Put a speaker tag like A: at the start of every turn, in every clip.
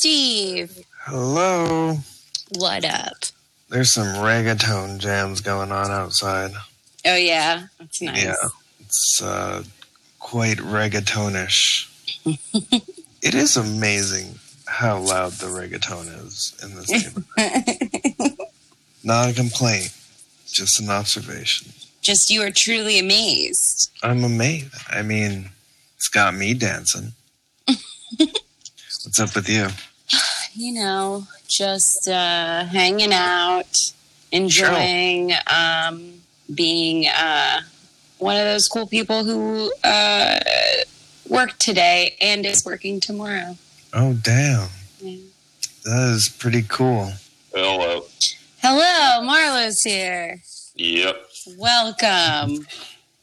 A: Steve.
B: Hello.
A: What up?
B: There's some reggaeton jams going on outside.
A: Oh yeah, that's nice.
B: Yeah. It's uh, quite reggaetonish. it is amazing how loud the reggaeton is in this neighborhood. Not a complaint, just an observation.
A: Just you are truly amazed.
B: I'm amazed. I mean, it's got me dancing. What's up with you?
A: You know, just uh, hanging out, enjoying um, being uh, one of those cool people who uh, worked today and is working tomorrow.
B: Oh, damn.
A: Yeah.
B: That is pretty cool.
C: Hello.
A: Hello, Marlo's here.
C: Yep.
A: Welcome.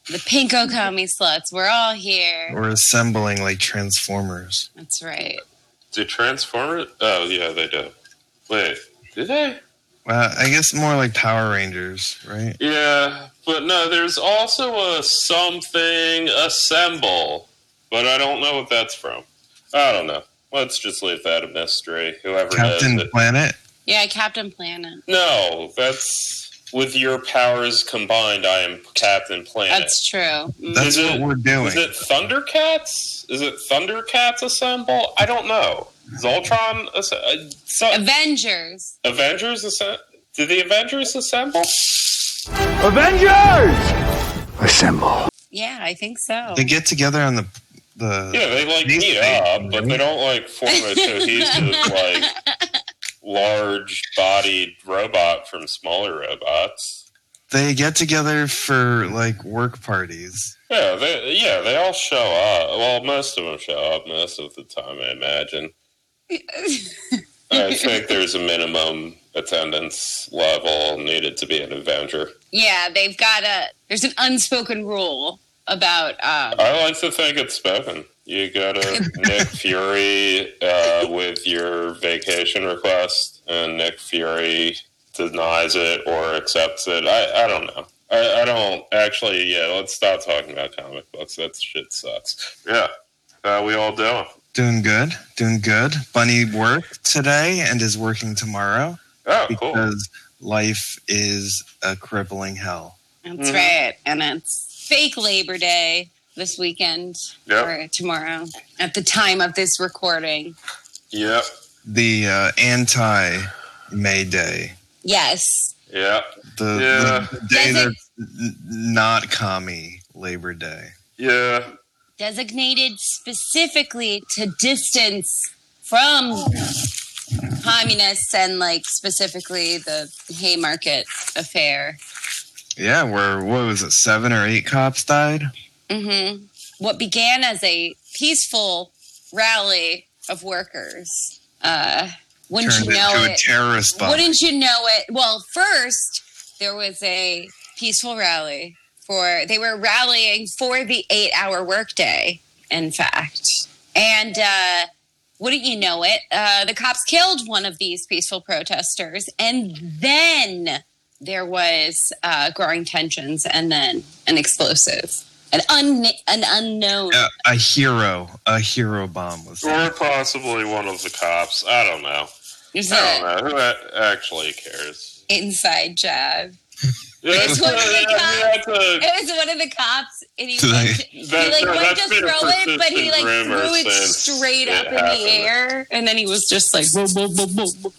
A: The Pinko Commie Sluts. We're all here.
B: We're assembling like Transformers.
A: That's right.
C: Do Transformers? Oh, yeah, they do. Wait, did they?
B: Well, I guess more like Power Rangers, right?
C: Yeah, but no, there's also a something assemble, but I don't know what that's from. I don't know. Let's just leave that a mystery. Whoever
B: Captain
C: knows.
B: Planet.
A: Yeah, Captain Planet.
C: No, that's with your powers combined. I am Captain Planet.
A: That's true. Mm.
B: That's
C: Is
B: what
C: it-
B: we're doing.
C: Is it Thundercats? Is it Thundercats assemble? I don't know. Voltron? Uh, so-
A: Avengers.
C: Avengers assemble? Did the Avengers assemble? Avengers! Assemble.
A: Yeah, I think so.
B: They get together on the the.
C: Yeah, they like
B: These
C: meet up, but they don't like form a cohesive, like large-bodied robot from smaller robots.
B: They get together for like work parties.
C: Yeah, they yeah they all show up. Well, most of them show up most of the time, I imagine. I think there's a minimum attendance level needed to be an Avenger.
A: yeah, they've got a. There's an unspoken rule about. Um,
C: I like to think it's spoken. You go to Nick Fury uh, with your vacation request, and Nick Fury denies it or accepts it. I, I don't know. I, I don't actually. Yeah, let's stop talking about comic books. That shit sucks. Yeah, how we all do.
B: Doing good, doing good. Bunny worked today and is working tomorrow
C: Oh, cool.
B: because life is a crippling hell.
A: that's
C: Mhm.
A: right, and it's fake Labor Day this weekend
C: Yep.
A: or tomorrow at the time of this recording.
C: Yep.
B: The uh, anti May Day,
A: Yes,
C: Yep.
B: the,
C: Yeah.
B: the day
A: Does it-
B: that's not commie Labor Day.
C: Yeah.
A: designated specifically to distance from communists and like specifically the Haymarket affair.
B: Yeah, where what was it? Seven or eight cops died.
A: Hmm What began as a peaceful rally of workers, uh, wouldn't
B: Turned
A: you know it?
B: terrorist bomb.
A: Wouldn't you know it? Well, first there was a peaceful rally for they were rallying for the eight-hour workday. In fact, and uh, wouldn't you know it? Uh, the cops killed one of these peaceful protesters, and then there was uh, growing tensions, and then an explosive, an un an unknown.
B: Uh, a hero, a hero bomb was.
C: Or possibly one of the cops. I don't know.
A: There's
C: I
A: a
C: don't know. Who actually cares?
A: inside job.
C: Yeah,
A: It's one of the cops.
C: a-
A: It was one of the cops, and he,
B: So
A: went
B: they-
A: he like
C: no,
A: went to throw it, but he like threw it straight up in
C: happened.
A: the air, and then he was just like, "Whoa, whoa, whoa, whoa, whoa."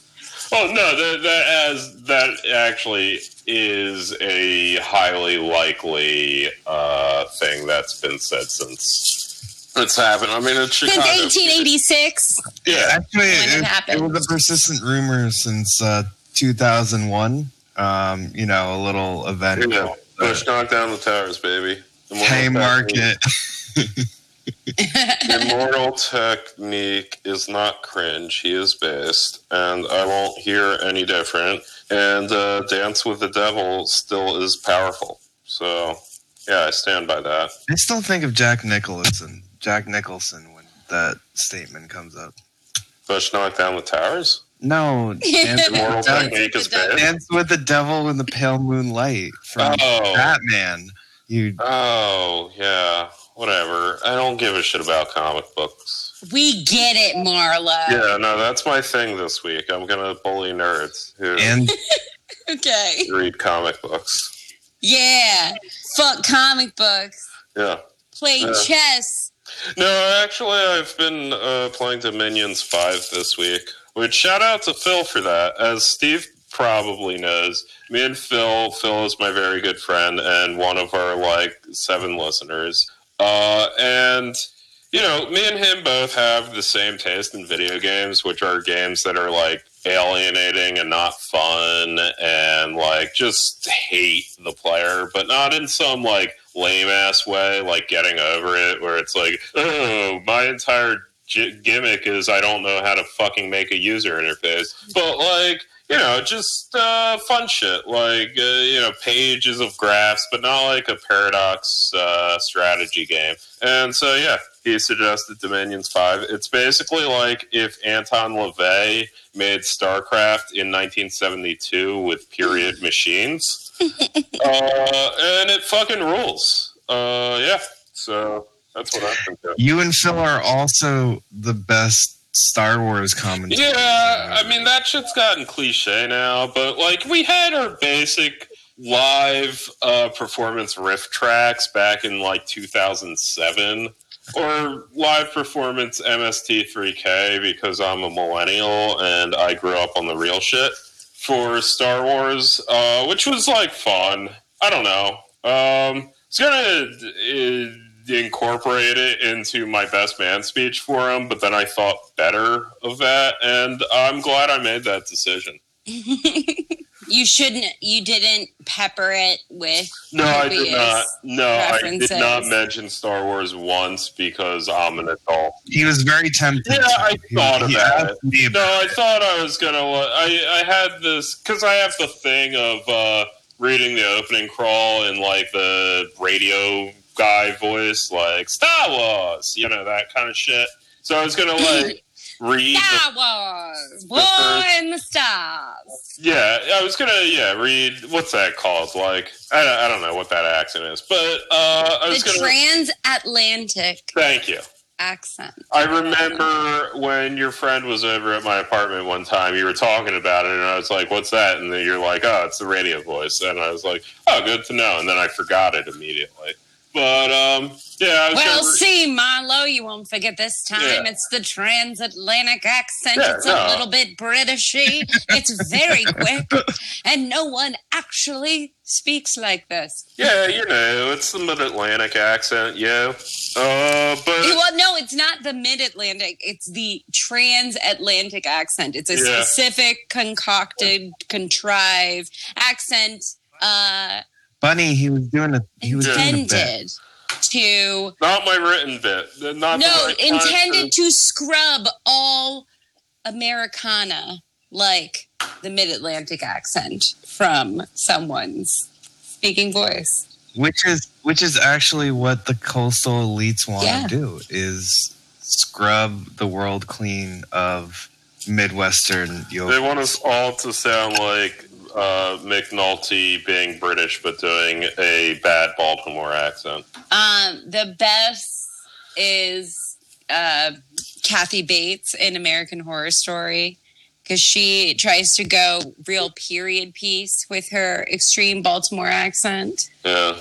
C: Oh no, that that as that actually is a highly likely uh, thing that's been said since it's happened. I mean, it's
A: Since
C: Chicago.
A: 1886.
C: Yeah,
B: Actually,
A: When it
B: it, it was a persistent rumor since uh, 2001. Um, you know, a little event.
C: yeah.
B: called,
C: Bush knocked down the towers, baby. Immortal
B: Haymarket.
C: Technique- Immortal technique is not cringe. He is based, and I won't hear any different. And uh, Dance with the Devil still is powerful. So, yeah, I stand by that.
B: I still think of Jack Nicholson. Jack Nicholson when that statement comes up.
C: Bush knocked down the towers.
B: No, Dance,
C: Immortal technique is
A: Dance-
C: bad.
B: Dance with the Devil in the Pale Moonlight from
C: Oh.
B: Batman. You
C: Oh, yeah. Whatever. I don't give a shit about comic books.
A: we get it, Marla.
C: Yeah, no, that's my thing this week. I'm gonna bully nerds who
B: and
A: Okay.
C: read comic books.
A: Yeah. Fuck comic books.
C: Yeah.
A: Play
C: Yeah.
A: chess.
C: No, actually, I've been uh, playing Dominions 5 this week. Which shout out to Phil for that. As Steve probably knows, me and Phil, Phil is my very good friend and one of our like seven listeners. Uh, and you know, me and him both have the same taste in video games, which are games that are like alienating and not fun and like just hate the player, but not in some like lame ass way, like getting over it, where it's like, oh, my entire gimmick is I don't know how to fucking make a user interface. But like, you know, just uh, fun shit, like uh, you know, pages of graphs, but not like a paradox uh, strategy game. And so, yeah, he suggested Dominions Five. It's basically like if Anton LaVey made StarCraft in 1972 with period machines, uh, and it fucking rules. Uh, yeah, so that's what I've been
B: you and Phil are also the best Star Wars commentators.
C: Yeah, I mean that shit's gotten cliche now, but like we had our basic live uh, performance riff tracks back in like 2007 or live performance MST3K because I'm a millennial and I grew up on the real shit for Star Wars, uh, which was like fun. I don't know. Um, it's gonna uh, incorporate it into my best man speech for him, but then I thought better of that, and I'm glad I made that decision.
A: You shouldn't. You didn't pepper it with.
C: No, I did not. No, I did not mention Star Wars once because I'm an adult.
B: He was very tempted.
C: Yeah. I thought
B: he
C: about
B: asked me
C: No, I thought I was gonna. I I had this because I have the thing of uh, reading the opening crawl in like the radio guy voice, like Star Wars, you know that kind of shit. So I was gonna like read. the-
A: Star Wars, War
C: first-
A: in the Stars.
C: yeah, I was gonna yeah read what's that called? Like I, don't- I don't know what that accent is, but uh, I was
A: The
C: gonna.
A: transatlantic
C: thank you.
A: accent.
C: I remember when your friend was over at my apartment one time, you were talking about it, and I was like, What's that? And then you're like, Oh, it's the radio voice. And I was like, Oh, good to know. And then I forgot it immediately. But, um, yeah,
A: Well,
C: gonna-
A: see, Milo, you won't forget this time.
C: Yeah.
A: It's the transatlantic accent.
C: Yeah,
A: it's
C: no.
A: a little bit Britishy. it's very quick, and no one actually speaks like this.
C: yeah, you know, it's the mid Atlantic accent, yeah. Uh, but.
A: Well, no, it's not the mid-Atlantic. It's the transatlantic accent. It's a
C: Yeah.
A: specific, concocted, contrived accent uh,
B: Bunny. He was doing a. He was doing a bit.
A: intended to
C: Not my written bit. Not
A: no intended to scrub all Americana like the mid-Atlantic accent from someone's speaking voice.
B: which is which is actually what the coastal elites want
A: Yeah.
B: to do is scrub the world clean of midwestern
C: They want us all to sound like uh, McNulty being British but doing a bad Baltimore accent.
A: Um, the best is uh, Kathy Bates in American Horror Story because she tries to go real period piece with her extreme Baltimore accent.
C: Yeah.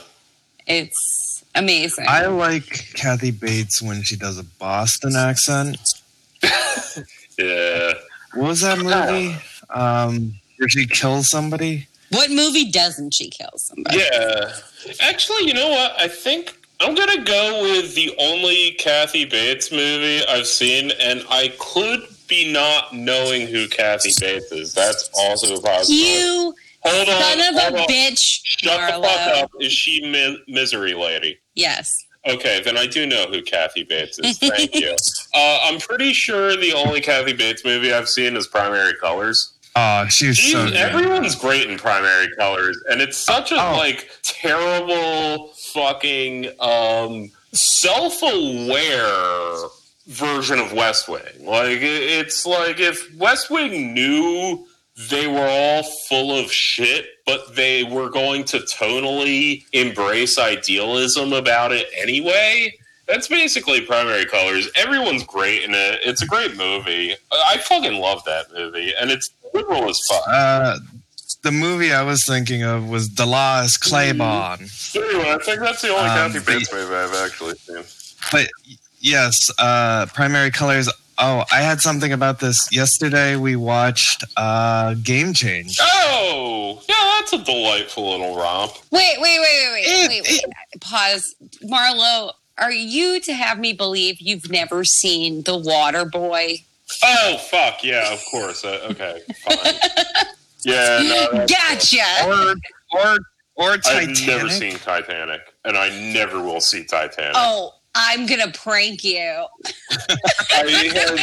A: It's amazing.
B: I like Kathy Bates when she does a Boston accent.
C: Yeah.
B: What was that movie? Um, where she kill somebody.
A: What movie doesn't she kill somebody?
C: Yeah. Actually, you know what? I think I'm gonna go with the only Kathy Bates movie I've seen, and I could be not knowing who Kathy Bates is. That's also a possibility.
A: You
C: hold on,
A: son of
C: hold
A: a
C: on.
A: bitch,
C: Shut the fuck up. Is she mi- Misery Lady?
A: Yes.
C: Okay, then I do know who Kathy Bates is. Thank you. Uh, I'm pretty sure the only Kathy Bates movie I've seen is Primary Colors.
B: Oh, she's so good.
C: everyone's great in primary colors, and it's such a
B: Oh.
C: like terrible fucking um, self-aware version of West Wing. Like it's like if West Wing knew they were all full of shit, but they were going to tonally embrace idealism about it anyway. That's basically primary colors. Everyone's great in it. It's a great movie. I fucking love that movie, and it's liberal as fuck.
B: Uh, the movie I was thinking of was Dolores Claiborne.
C: Anyway, I think that's the only
B: Um,
C: Kathy Bates movie I've actually seen.
B: But yes, uh, primary colors. Oh, I had something about this yesterday. We watched uh, Game Change.
C: Oh, yeah, that's a delightful little romp.
A: Wait, wait, wait, wait, wait,
B: It-
A: wait, wait. Pause. Marlo, are you to have me believe you've never seen The Water Boy?
C: Oh, fuck, yeah, of course. Uh, okay, fine. Yeah, no, that's cool.
A: Gotcha.
B: Or or or Titanic.
C: I've never seen Titanic, and I never will see Titanic.
A: Oh, I'm gonna prank you.
C: I have,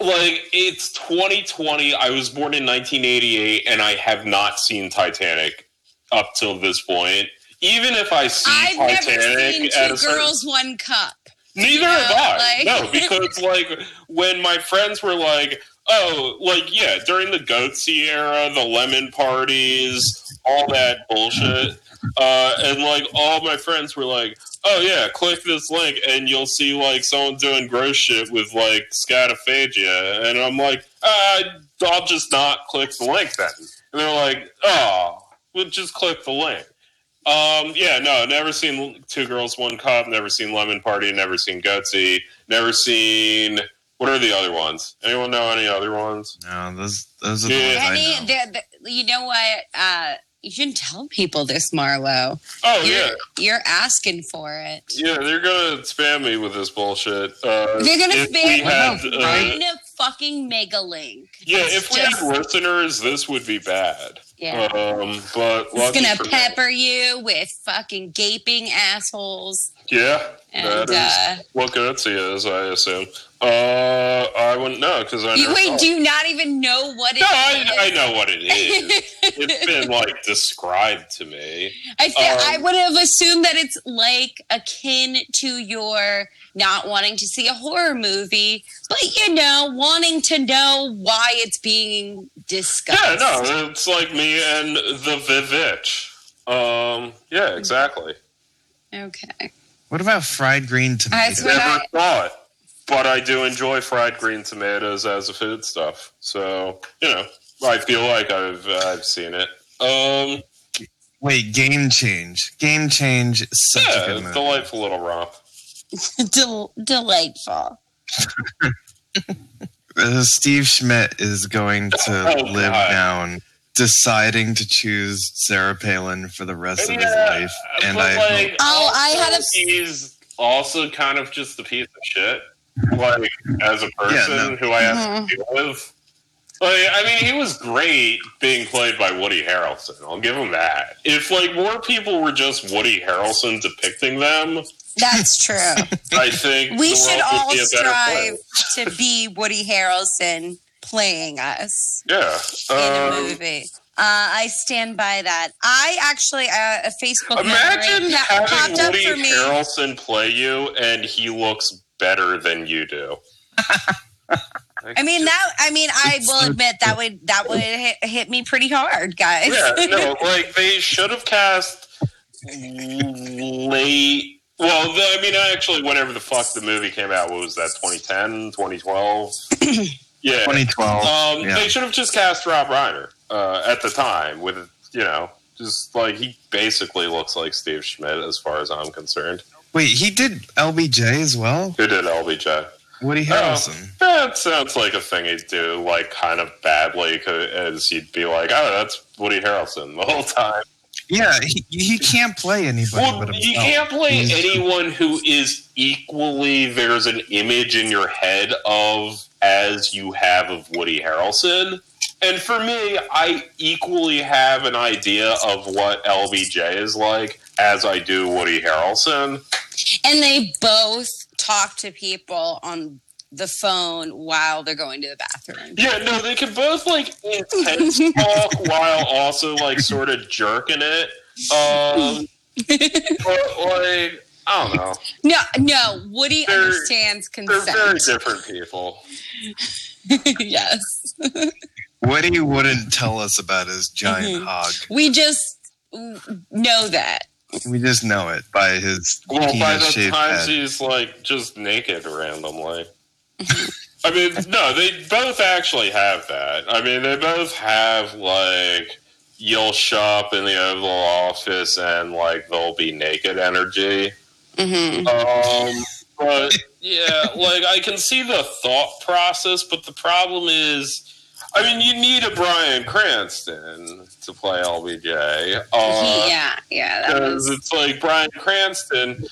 C: like, it's 2020. I was born in 1988, and I have not seen Titanic up till this point. Even if I see
A: I've never
C: Titanic
A: seen
C: at
A: Two
C: a certain
A: Girls, One Cup.
C: Neither
A: know,
C: have I.
A: like-
C: No, because like when my friends were like, "Oh, like yeah," during the Goatse era, the lemon parties, all that bullshit, uh, and like all my friends were like, "Oh yeah, click this link and you'll see like someone doing gross shit with like scatophagia," and I'm like, uh, "I'll just not click the link then," and they're like, "Oh, well, just click the link." Um, yeah, no, never seen Two Girls, One Cup, never seen Lemon Party, never seen Goatse, never seen. What are the other ones? Anyone know any other ones?
B: No, those those are the
C: Yeah.
B: ones I know.
A: the, the, you know what? Uh, you shouldn't tell people this, Marlo.
C: Oh,
A: You're,
C: yeah.
A: you're asking for it.
C: Yeah, they're gonna spam me with this bullshit. Uh,
A: They're gonna spam
C: we
A: you.
C: had, uh,
A: a fucking mega link.
C: Yeah,
A: It's
C: if we had
A: just-
C: listeners, this would be bad.
A: Yeah.
C: Um, but
A: It's gonna pepper you with fucking gaping assholes.
C: Yeah,
A: And,
C: that is
A: uh,
C: what Goatse is, I assume. Uh, I wouldn't know because I
A: You, wait,
C: saw
A: do you not even know what it
C: No,
A: is?
C: I, I know what it is. it's been like described to me.
A: I th-
C: Um,
A: I would have assumed that it's like akin to your not wanting to see a horror movie, but you know, wanting to know why it's being discussed.
C: Yeah, no, it's like me and the Vivitch. Um, yeah, exactly.
A: Okay.
B: What about fried green tomatoes?
A: what
C: Never
A: I-
C: saw it, but I do enjoy fried green tomatoes as a food stuff. So you know, I feel like I've I've seen it. Um,
B: Wait, Game Change. Game Change is such a good movie.
C: delightful little romp.
A: Del- delightful.
B: Uh, Steve Schmidt is going to
C: Oh,
B: live
C: God.
B: down deciding to choose Sarah Palin for the rest of his
C: Yeah,
B: life. And I
C: like,
A: oh, I had a
C: he's also kind of just a piece of shit. Like as a person
B: Yeah, no.
C: who I have
A: Mhm.
C: to deal with. Like, I mean, he was great being played by Woody Harrelson. I'll give him that. If like more people were just Woody Harrelson depicting them,
A: That's true.
C: I think
A: we
C: the
A: should
C: world
A: all
C: be a
A: strive to be Woody Harrelson playing us
C: Yeah.
A: in a
C: Um,
A: movie. Uh, I stand by that. I actually uh, a Facebook
C: Imagine
A: memory
C: having
A: popped up
C: Woody
A: for me.
C: Harrelson play you, and he looks better than you do.
A: I mean that. I mean, I will admit that would that would hit, hit me pretty hard, guys.
C: Yeah, no, like they should have cast late. Well, the, I mean, actually, whenever the fuck the movie came out, what was that? 2010, 2012? yeah.
B: 2012.
C: Um,
B: yeah.
C: They should have just cast Rob Reiner uh, at the time with, you know, just like he basically looks like Steve Schmidt as far as I'm concerned.
B: Wait, he did LBJ as well?
C: Who did LBJ?
B: Woody Harrelson.
C: That sounds like a thing he'd do, like kind of badly, as you'd be like, "Oh, that's Woody Harrelson the whole time."
B: Yeah, he, he can't play anybody
C: Well, you
B: himself.
C: can't play anyone who is equally. There's an image in your head of as you have of Woody Harrelson, and for me, I equally have an idea of what LBJ is like as I do Woody Harrelson.
A: And they both talk to people on the phone while they're going to the bathroom.
C: Yeah, no, they can both like intense talk while also like sort of jerking it. Um, but, like I don't know.
A: No, no. Woody
C: They're-
A: understands
C: They're very different people.
A: yes.
B: Woody wouldn't tell us about his giant
A: Mhm.
B: hog.
A: We just know that.
B: We just know it by his
C: Well, by the
B: penis-shaped head.
C: he's like just naked randomly. I mean, no, they both actually have that. I mean, they both have like you'll shop in the Oval Office and like they'll be naked energy.
A: Hmm
C: Um, but yeah, like I can see the thought process, but the problem is, I mean, you need a Bryan Cranston to play LBJ. Uh,
A: yeah, yeah.
C: Because
A: was.
C: it's like Bryan Cranston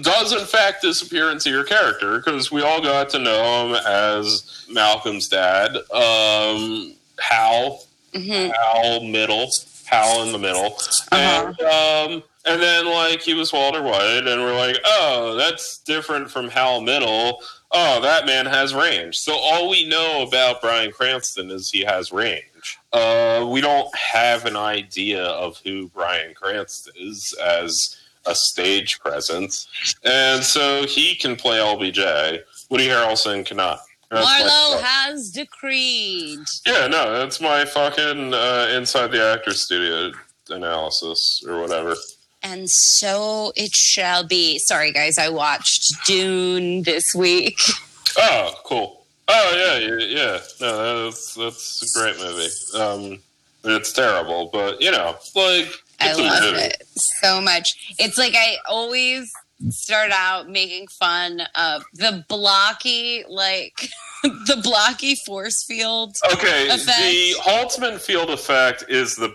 C: does in fact disappear into your character because we all got to know him as Malcolm's dad, um, Hal,
A: mhm.
C: Hal middle, Hal in the middle, and um, and then like he was Walter White, and we're like, oh, that's different from Hal middle. Oh, that man has range. So all we know about Bryan Cranston is he has range. Uh, we don't have an idea of who Bryan Cranston is as a stage presence, and so he can play LBJ. Woody Harrelson cannot. That's my Marlo
A: has decreed.
C: Yeah, no, that's my fucking uh, inside the actor studio analysis or whatever.
A: And so it shall be. Sorry, guys, I watched Dune this week.
C: Oh, cool. Oh yeah, yeah, yeah. No, that's that's a great movie. Um, it's terrible, but you know, like
A: I love
C: movie.
A: it so much. It's like I always start out making fun of the blocky, like the blocky force field.
C: Okay,
A: Effect.
C: the Holtzman field effect is the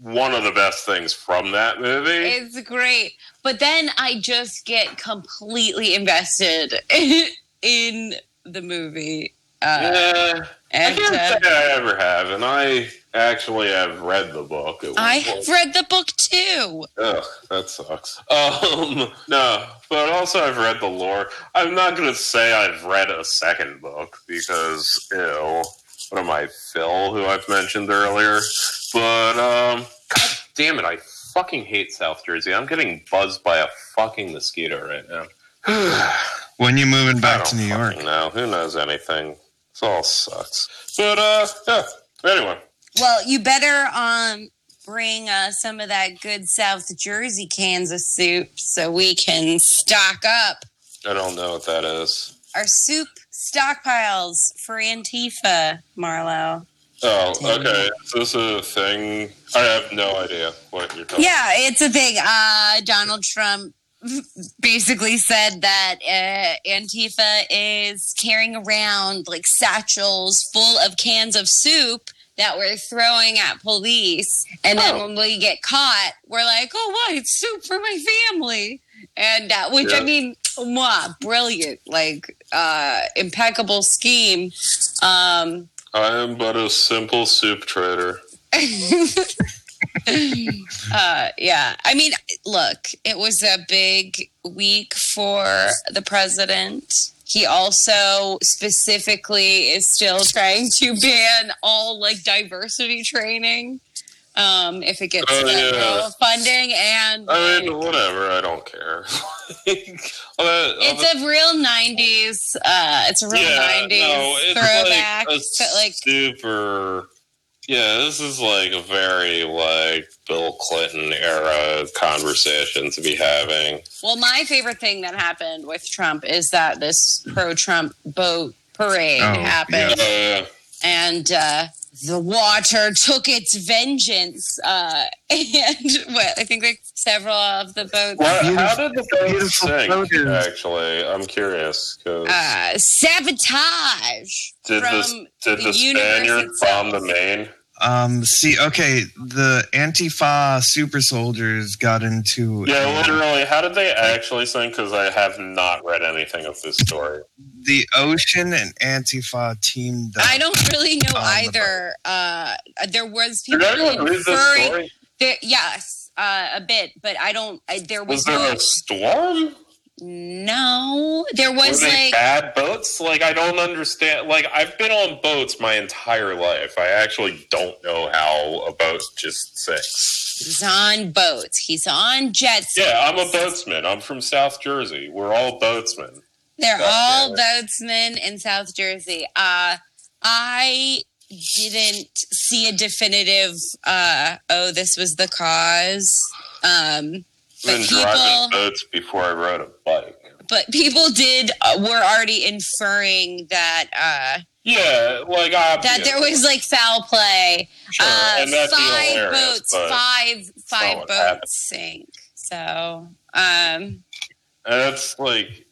C: one of the best things from that movie.
A: It's great. But then I just get completely invested in the movie. Uh,
C: yeah, I
A: and
C: can't
A: uh,
C: say I ever have, and I actually have read the book. It was
A: I have read the book too.
C: Ugh, that sucks. Um, no, but also I've read the lore. I'm not gonna say I've read a second book because ew. What am I, Phil, who I've mentioned earlier? But um, god damn it, I fucking hate South Jersey. I'm getting buzzed by a fucking mosquito right now.
B: When you moving
C: I
B: back
C: don't
B: to New York?
C: No. Who knows anything? This all sucks. But uh, yeah. Anyway,
A: Well, you better um bring uh, some of that good South Jersey Kansas soup so we can stock up
C: I don't know what that is.
A: our soup stockpiles for Antifa, Marlo.
C: Oh, okay. Is this a thing? I have no idea what you're talking
A: Yeah, it's a thing. Uh, Donald Trump basically said that uh, Antifa is carrying around like satchels full of cans of soup that we're throwing at police. And then
C: Oh.
A: when we get caught, we're like, oh, what? It's soup for my family. And uh, which I mean, mwah, brilliant, like uh, impeccable scheme. Um,
C: I am but a simple soup trader.
A: uh, yeah. I mean, look, it was a big week for the president. He also specifically is still trying to ban all like diversity training um, if it gets
C: Oh,
A: federal
C: yeah.
A: funding. And
C: I mean,
A: like,
C: whatever. I don't care. Like, all that- all
A: it's a real 90s, uh, it's a real
C: yeah,
A: 90s
C: no, it's
A: throwback.
C: like a
A: to, like
C: super. Yeah, this is like a very like Bill Clinton era conversation to be having.
A: Well, my favorite thing that happened with Trump is that this pro-Trump boat parade
B: Oh,
A: happened,
C: Uh,
A: and uh, the water took its vengeance. Uh, and what I think like several of the boats.
C: Well, how did the boat
B: beautiful
C: sink? Actually, I'm curious because
A: Uh, sabotage
C: did
A: from
C: the did
A: the
C: the, Spaniard bomb the Maine?
B: Um, see, okay, the Antifa super soldiers got into
C: Yeah,
B: a-
C: literally. How did they actually sink? Because I have not read anything of this story.
B: the ocean and Antifa teamed up.
A: I don't really know
B: On the
A: either. Uh, there was people.
C: Did
A: people
C: anyone read this story?
A: There, yes, uh, a bit, but I don't. I, there was,
C: Was there
A: no.
C: a storm?
A: No, there was like
C: bad boats? Like I don't understand. Like I've been on boats my entire life. I actually don't know how a boat just sinks.
A: he's on boats. He's on jet skis.
C: Yeah, I'm a boatsman. I'm from South Jersey. We're all boatsmen.
A: They're
C: God
A: all
C: damn
A: boatsmen in South Jersey. Uh, I didn't see a definitive. Uh, oh, this was the cause. Um, But
C: driving
A: people-
C: boats before I rode a bike.
A: but people did uh, were already inferring that uh,
C: Yeah, like obvious.
A: that there was like foul play.
C: Sure,
A: uh,
C: and that'd be
A: five
C: hilarious,
A: boats, five five boats
C: happened.
A: sink. So, um,
C: that's like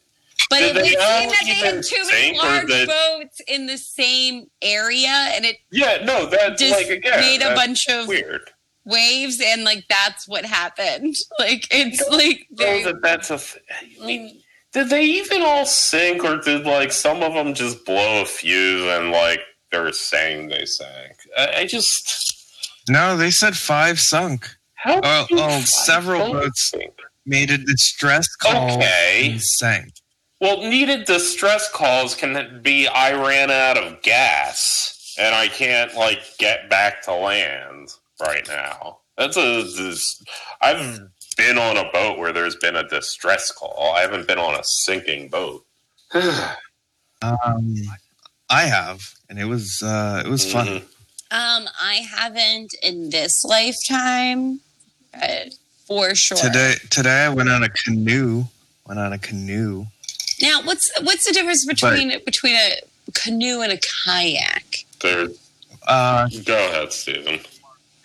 A: but
C: Did
A: it did seem that they had too many large boats in the same area, and it
C: yeah, no, that's
A: just
C: like again
A: made a bunch of
C: weird.
A: Waves, and like that's what happened. Like it's like they,
C: that that's a. Th- I mean, mm. did they even all sink, or did like some of them just blow a fuse and like they're saying they sank? I, I just
B: No, they said five sunk.
C: how
B: uh,
C: Oh,
B: oh,
C: five
B: several
C: boats
B: boats
C: sink?
B: Made a distress call
C: Okay.
B: and sank.
C: Well, needed distress calls can be I ran out of gas and I can't like get back to land right now. That's a. This, I've been on a boat where there's been a distress call. I haven't been on a sinking boat.
B: Um, I have, and it was uh, it was fun.
C: Mhm.
A: um, I haven't in this lifetime, but for sure.
B: Today, today I went on a canoe. Went on a canoe.
A: Now, what's what's the difference between between a canoe and a kayak?
C: There,
B: Uh,
C: go ahead, Stephen.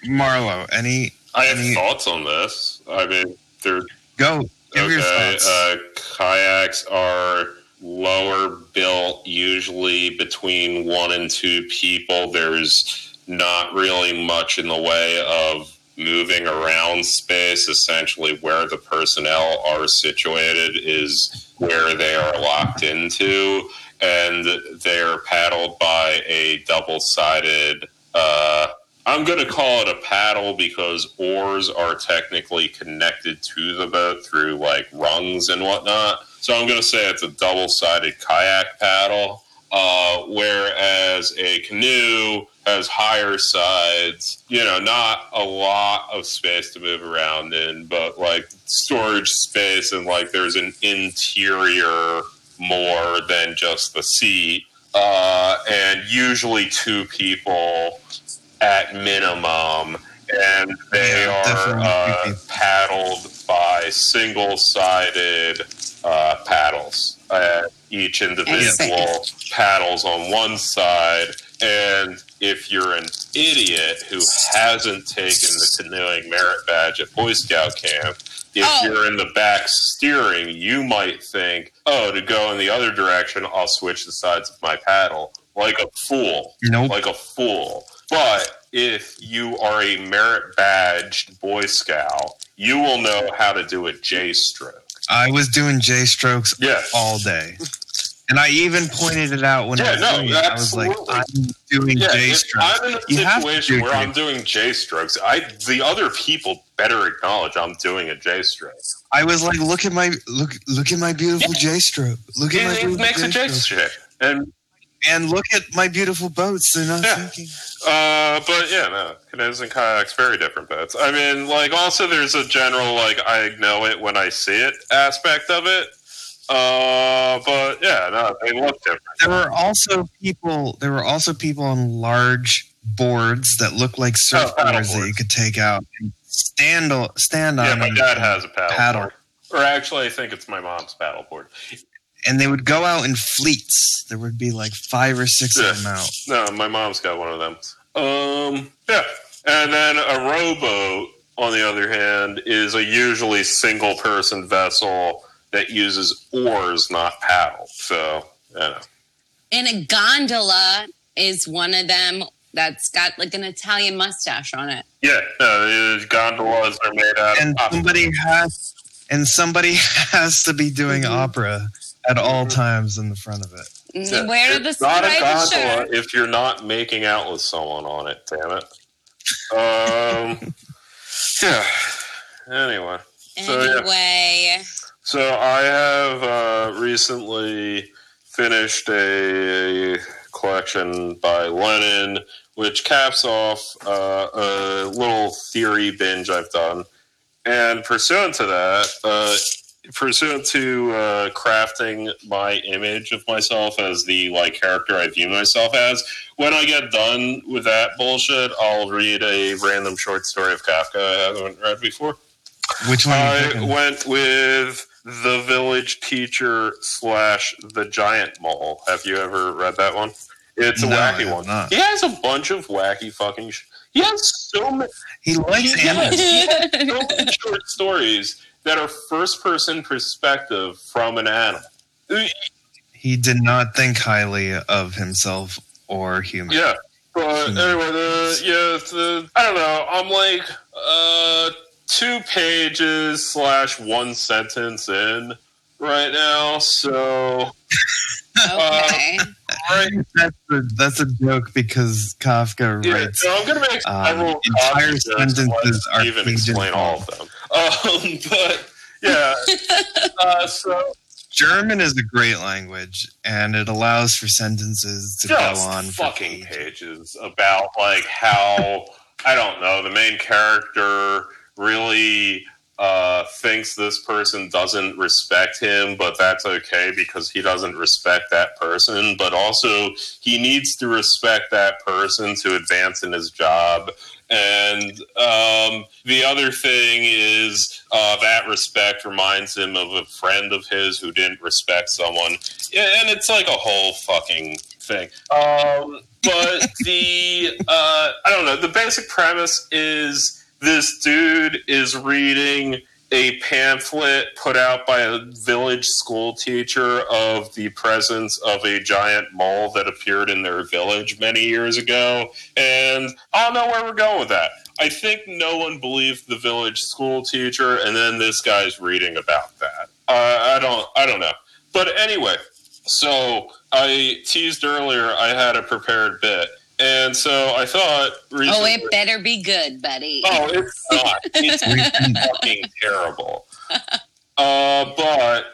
B: Marlo, any
C: I have
B: Any-
C: thoughts on this. I mean, they're
B: go? Give your
C: okay.
B: thoughts.
C: Uh, kayaks are lower built, usually between one and two people. There's not really much in the way of moving around space. Essentially, where the personnel are situated is where they are locked into, and they are paddled by a double sided. Uh, I'm going to call it a paddle because oars are technically connected to the boat through like rungs and whatnot. So I'm going to say it's a double sided kayak paddle. Uh, whereas a canoe has higher sides, you know, not a lot of space to move around in, but like storage space and like there's an interior more than just the seat. Uh, and usually two people at minimum, and they
B: Yeah, definitely
C: are uh, paddled by single-sided uh, paddles. Uh, each individual paddles on one side, and if you're an idiot who hasn't taken the canoeing merit badge at Boy Scout camp, if
A: Oh.
C: you're in the back steering, you might think, "Oh, to go in the other direction, I'll switch the sides of my paddle." Like a fool
B: nope.
C: like a fool. But if you are a merit badged Boy Scout, you will know how to do a J stroke.
B: I was doing J strokes all day, and I even pointed it out when
C: Yeah,
B: I was
C: no,
B: doing it. I was like. I'm doing
C: Yeah,
B: J strokes.
C: I'm in a
B: You have to
C: situation where
B: J-
C: I'm doing J strokes, I the other people better acknowledge I'm doing a J stroke.
B: I was like, look at my look look at my beautiful J stroke. Look at my
C: It, it
B: beautiful
C: makes a J
B: J-stroke.
C: stroke. And
B: and look at my beautiful boats. They're not
C: Yeah.
B: sinking.
C: Uh, but yeah, no, canoes and kayaks very different boats. I mean, like also there's a general like I know it when I see it aspect of it. Uh, but yeah, no, they look different.
B: There were also people. There were also people on large boards that look like
C: Oh,
B: surfboards that you could take out and stand stand
C: Yeah,
B: on.
C: my dad has a paddle,
B: paddle.
C: board. Or actually, I think it's my mom's paddle board.
B: And they would go out in fleets. There would be like five or six
C: Yeah.
B: of them out.
C: No, my mom's got one of them. Um, yeah, and then a rowboat on the other hand, is a usually single person vessel that uses oars, not paddle. So, you know.
A: And a gondola is one of them that's got like an Italian mustache on it.
C: Yeah, no, the gondolas are made out
B: and
C: of
B: somebody has and somebody has to be doing
A: Mhm.
B: opera at all times in the front of it.
C: Yeah,
A: Where the
C: it's not a
A: right
C: gondola
A: shirt?
C: if you're not making out with someone on it. Damn it. Um. yeah. Anyway, So, yeah.
A: Anyway,
C: so I have uh, recently finished a collection by Lenin, which caps off uh, a little theory binge I've done. And pursuant to that, uh, pursuant to uh, crafting my image of myself as the like character I view myself as, when I get done with that bullshit, I'll read a random short story of Kafka I haven't read before.
B: Which one?
C: I went with the village teacher slash the giant mole. Have you ever read that one? It's a
B: No,
C: wacky one.
B: not.
C: He has a bunch of wacky fucking. Sh- he has so many,
B: He likes
C: he
B: anime.
C: he has so many short stories that are first person perspective from an animal.
B: He did not think highly of himself or human.
C: Yeah. But
B: Hmm.
C: anyway, the yeah, the I don't know. I'm like uh two pages slash one sentence in right now. So
A: okay.
C: right,
B: That's a, that's a joke because Kafka
C: yeah,
B: writes.
C: so I'm gonna make
B: um,
C: several
B: entire sentences are
C: even explain all of them. Um, but yeah, uh, so
B: German is a great language, and it allows for sentences to
C: just
B: go on
C: fucking
B: pages.
C: pages about like how I don't know the main character really uh, thinks this person doesn't respect him, but that's okay because he doesn't respect that person. But also, he needs to respect that person to advance in his job. And um, the other thing is uh, that respect reminds him of a friend of his who didn't respect someone. And it's like a whole fucking thing. Um, but the uh, I don't know. The basic premise is this dude is reading a pamphlet put out by a village school teacher of the presence of a giant mole that appeared in their village many years ago. And I don't know where we're going with that. I think no one believed the village school teacher, and then this guy's reading about that. Uh, I don't. I don't know. But anyway, so I teased earlier I had a prepared bit, and so I thought
A: Oh, it better be good, buddy.
C: Oh, it's not. It's fucking terrible. Uh, but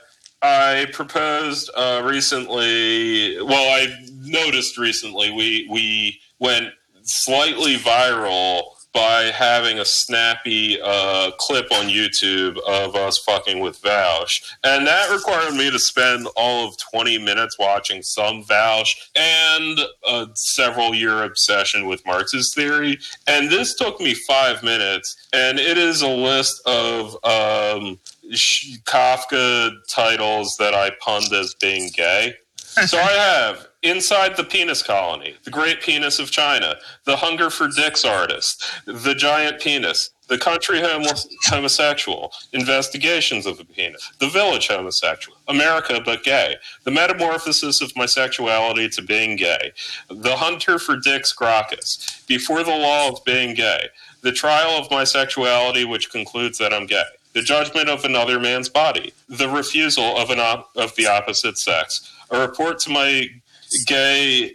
C: I proposed uh, recently. Well, I noticed recently we we went slightly viral by having a snappy uh, clip on YouTube of us fucking with Vaush. And that required me to spend all of 20 minutes watching some Vaush and a several year obsession with Marxist theory. And this took me five minutes. And it is a list of um, Kafka titles that I punned as being gay. So I have Inside the Penis Colony, The Great Penis of China, The Hunger for Dicks Artist, The Giant Penis, The Country homo- Homosexual, Investigations of the Penis, The Village Homosexual, America but Gay, The Metamorphosis of My Sexuality to Being Gay, The Hunter for Dicks Gracchus, Before the Law of Being Gay, The Trial of My Sexuality, which concludes that I'm gay. The judgment of another man's body, the refusal of an op- of the opposite sex, a report to my gay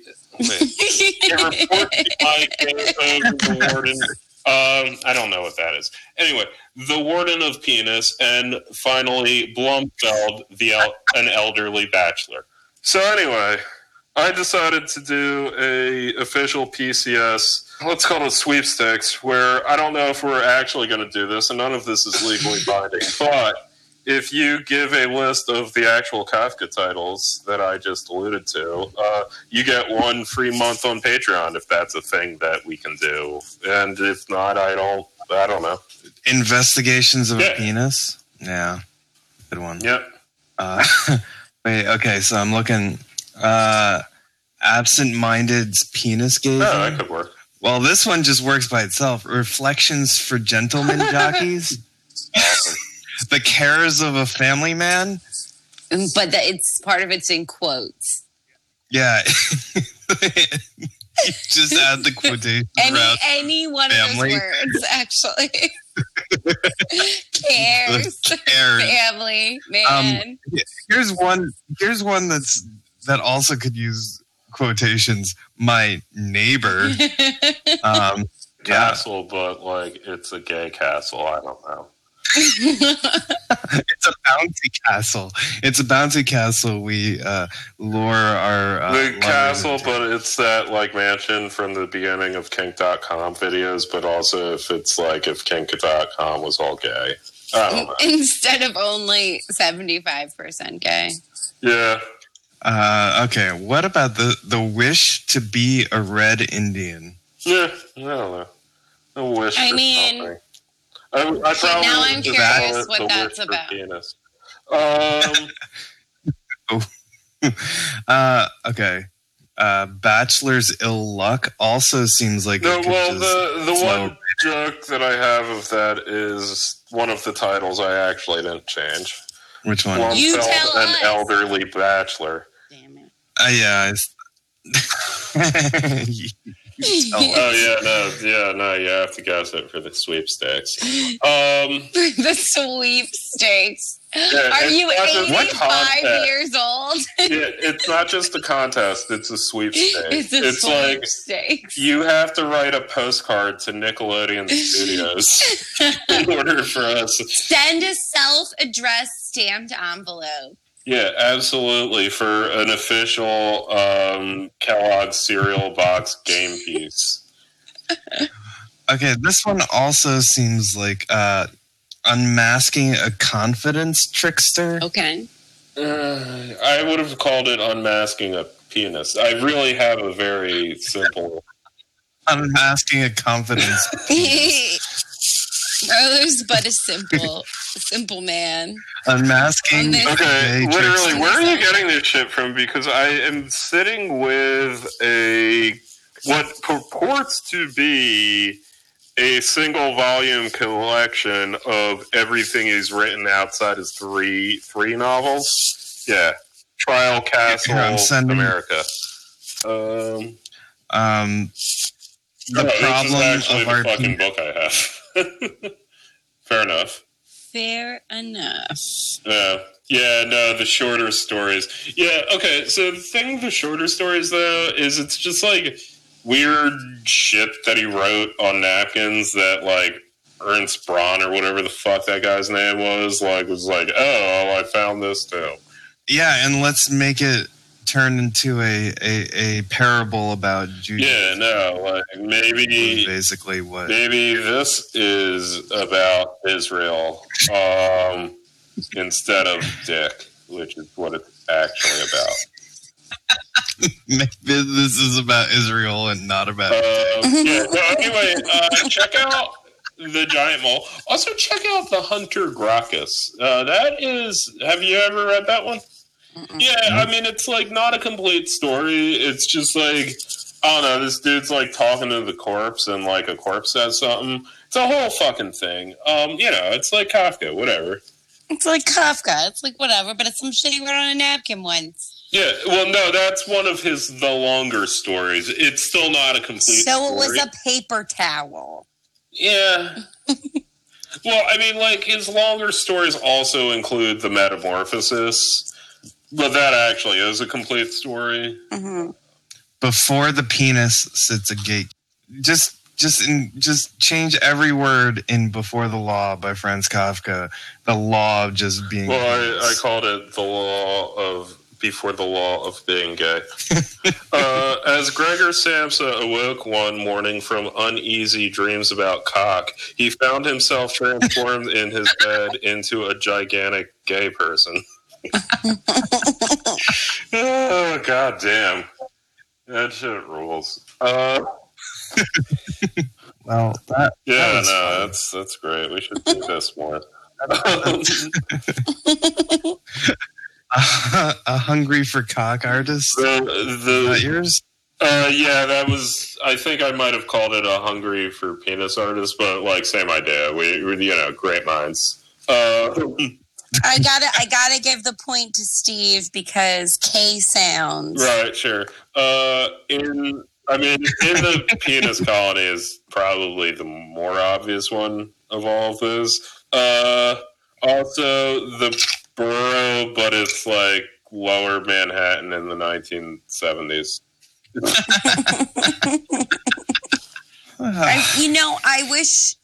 C: warden. Um, I don't know what that is. Anyway, the warden of penis, and finally Blumfeld, the el- an elderly bachelor. So anyway, I decided to do a official PCS. Let's call it sweepstakes, where I don't know if we're actually going to do this, and none of this is legally binding. But if you give a list of the actual Kafka titles that I just alluded to, uh, you get one free month on Patreon if that's a thing that we can do. And if not, I don't. I don't know.
B: Investigations of
C: Yeah.
B: a penis. Yeah, good one.
C: Yep.
B: Uh, wait, okay, so I'm looking. Uh, absent-minded's penis gazing.
C: No, that could work.
B: Well, this one just works by itself. Reflections for gentlemen jockeys. the cares of a family man.
A: But the, it's part of it's in quotes.
B: Yeah. just add the quotation
A: Any any one
B: family.
A: of those words, actually. Cares,
B: cares.
A: family, man.
B: Here's one. Here's one that's that also could use quotations. My neighbor. Um, yeah.
C: Castle, but like it's a gay castle. I don't know.
B: It's a bouncy castle. It's a bouncy castle. We uh, lure our uh,
C: the castle,
B: into.
C: but it's that like mansion from the beginning of kink.com videos, but also if it's like if kink.com was all gay. I don't know.
A: Instead of only seventy five percent gay.
C: Yeah.
B: Uh, okay, what about the the wish to be a red Indian?
C: Yeah. I don't know. A wish
A: I
C: for
A: mean-
C: something. I, I probably
A: now I'm curious what that's about.
C: penis. Um,
B: Uh, okay. Uh, Bachelor's ill luck also seems like
C: no,
B: it could
C: well,
B: just
C: the the
B: flow.
C: one joke that I have of that is one of the titles I actually didn't change.
B: Which one?
C: Blumfeld,
A: You tell
C: an
A: us.
C: elderly bachelor.
A: Damn it.
B: Uh, yeah. It's... You tell us.
C: Oh yeah, no, yeah, no, you have to guess it for the sweepstakes. Um,
A: the sweepstakes.
C: Yeah,
A: Are you
C: not just
A: 85 years old?
C: yeah, it's not just a contest; it's a sweepstakes.
A: It's a
C: it's like
A: sweepstakes.
C: you have to write a postcard to Nickelodeon Studios in order for us.
A: Send a self-addressed stamped envelope.
C: Yeah, absolutely. For an official um, Kellogg's cereal box game piece.
B: Okay, this one also seems like uh, unmasking a confidence trickster.
A: Okay.
C: Uh, I would have called it unmasking a penis. I really have a very simple.
B: Unmasking a confidence.
A: Rose, but a simple, a simple man.
B: Unmasking.
A: On
C: Okay,
B: a
C: literally, where are you getting this shit from? Because I am sitting with a what purports to be a single volume collection of everything he's written outside his three three novels. Yeah, Trial Castle,
B: Here, I'm sending-
C: America. Um,
B: Um, the
C: no, this is
B: problem
C: actually
B: of
C: the
B: our
C: fucking book I have. Fair enough.
A: Fair enough.
C: Yeah. Yeah, no, the shorter stories. Yeah, okay. So the thing with the shorter stories though is it's just like weird shit that he wrote on napkins that like Ernst Braun or whatever the fuck that guy's name was, like was like, oh, I found this too.
B: yeah, and let's make it turn into a a, a parable about Judas.
C: Yeah, no, like maybe
B: basically what.
C: maybe this is about Israel um, instead of Dick, which is what it's actually about.
B: Maybe this is about Israel and not about.
C: Uh, yeah, anyway, uh, check out the giant mole. Also, check out the Hunter Gracchus. Uh, that is, have you ever read that one? Yeah, I mean, it's like not a complete story. It's just like, I don't know, this dude's like talking to the corpse and like a corpse says something. It's a whole fucking thing. Um, you know, it's like Kafka, whatever.
A: It's like Kafka. It's like whatever, but it's some shit he wrote on a napkin once.
C: Yeah, well, no, that's one of his the longer stories. It's still not a complete.
A: So it was
C: story.
A: a paper towel.
C: Yeah. well, I mean, like his longer stories also include the Metamorphosis, but that actually is a complete story.
A: hmm
B: Before the penis sits a gate. Just just in, just change every word in Before the Law by Franz Kafka. The law of just being.
C: Well, I, I called it the law of before the law of being gay. uh, as Gregor Samsa awoke one morning from uneasy dreams about cock, he found himself transformed in his bed into a gigantic gay person. Oh, god damn. That shit rules. Uh,
B: well, that
C: yeah,
B: That
C: no,
B: fun.
C: that's that's great. We should do this more.
B: a hungry for cock artist.
C: the,
B: Is
C: the
B: that yours?
C: Uh, yeah, that was. I think I might have called it a hungry for penis artist, but like same idea. We, we you know, great minds. Uh,
A: I gotta, I gotta give the point to Steve because K sounds.
C: right, sure. Uh, in I mean, in the penis colony is probably the more obvious one of all of those. Uh, also the borough, but it's like lower Manhattan in the 1970s.
A: I, you know, I wish.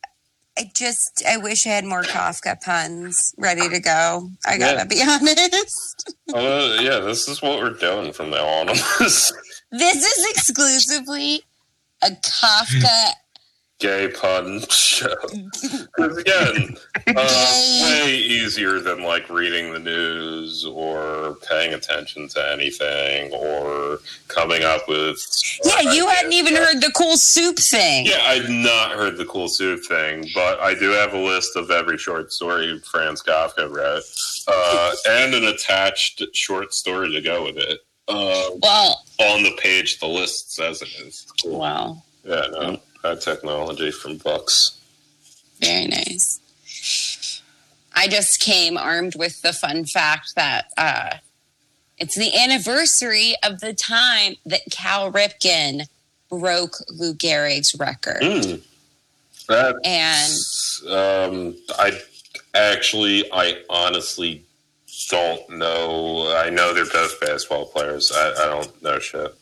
A: I just, I wish I had more Kafka puns ready to go. I gotta
C: Yeah.
A: be honest.
C: Uh, yeah, this is what we're doing from now on. this
A: This is exclusively a Kafka
C: gay pun show. again, uh, way easier than like reading the news or paying attention to anything or coming up with.
A: Yeah, you hadn't even heard the cool soup thing.
C: Yeah, I'd not heard the cool soup thing, but I do have a list of every short story Franz Kafka wrote, uh, and an attached short story to go with it. Uh,
A: Well,
C: on the page, the list says it is. Cool.
A: well,
C: Yeah, no, that technology from books.
A: very nice. I just came armed with the fun fact that uh, it's the anniversary of the time that Cal Ripken broke Lou Gehrig's record.
C: Mm.
A: And
C: um, I actually, I honestly don't know. I know they're both basketball players. I, I don't know shit.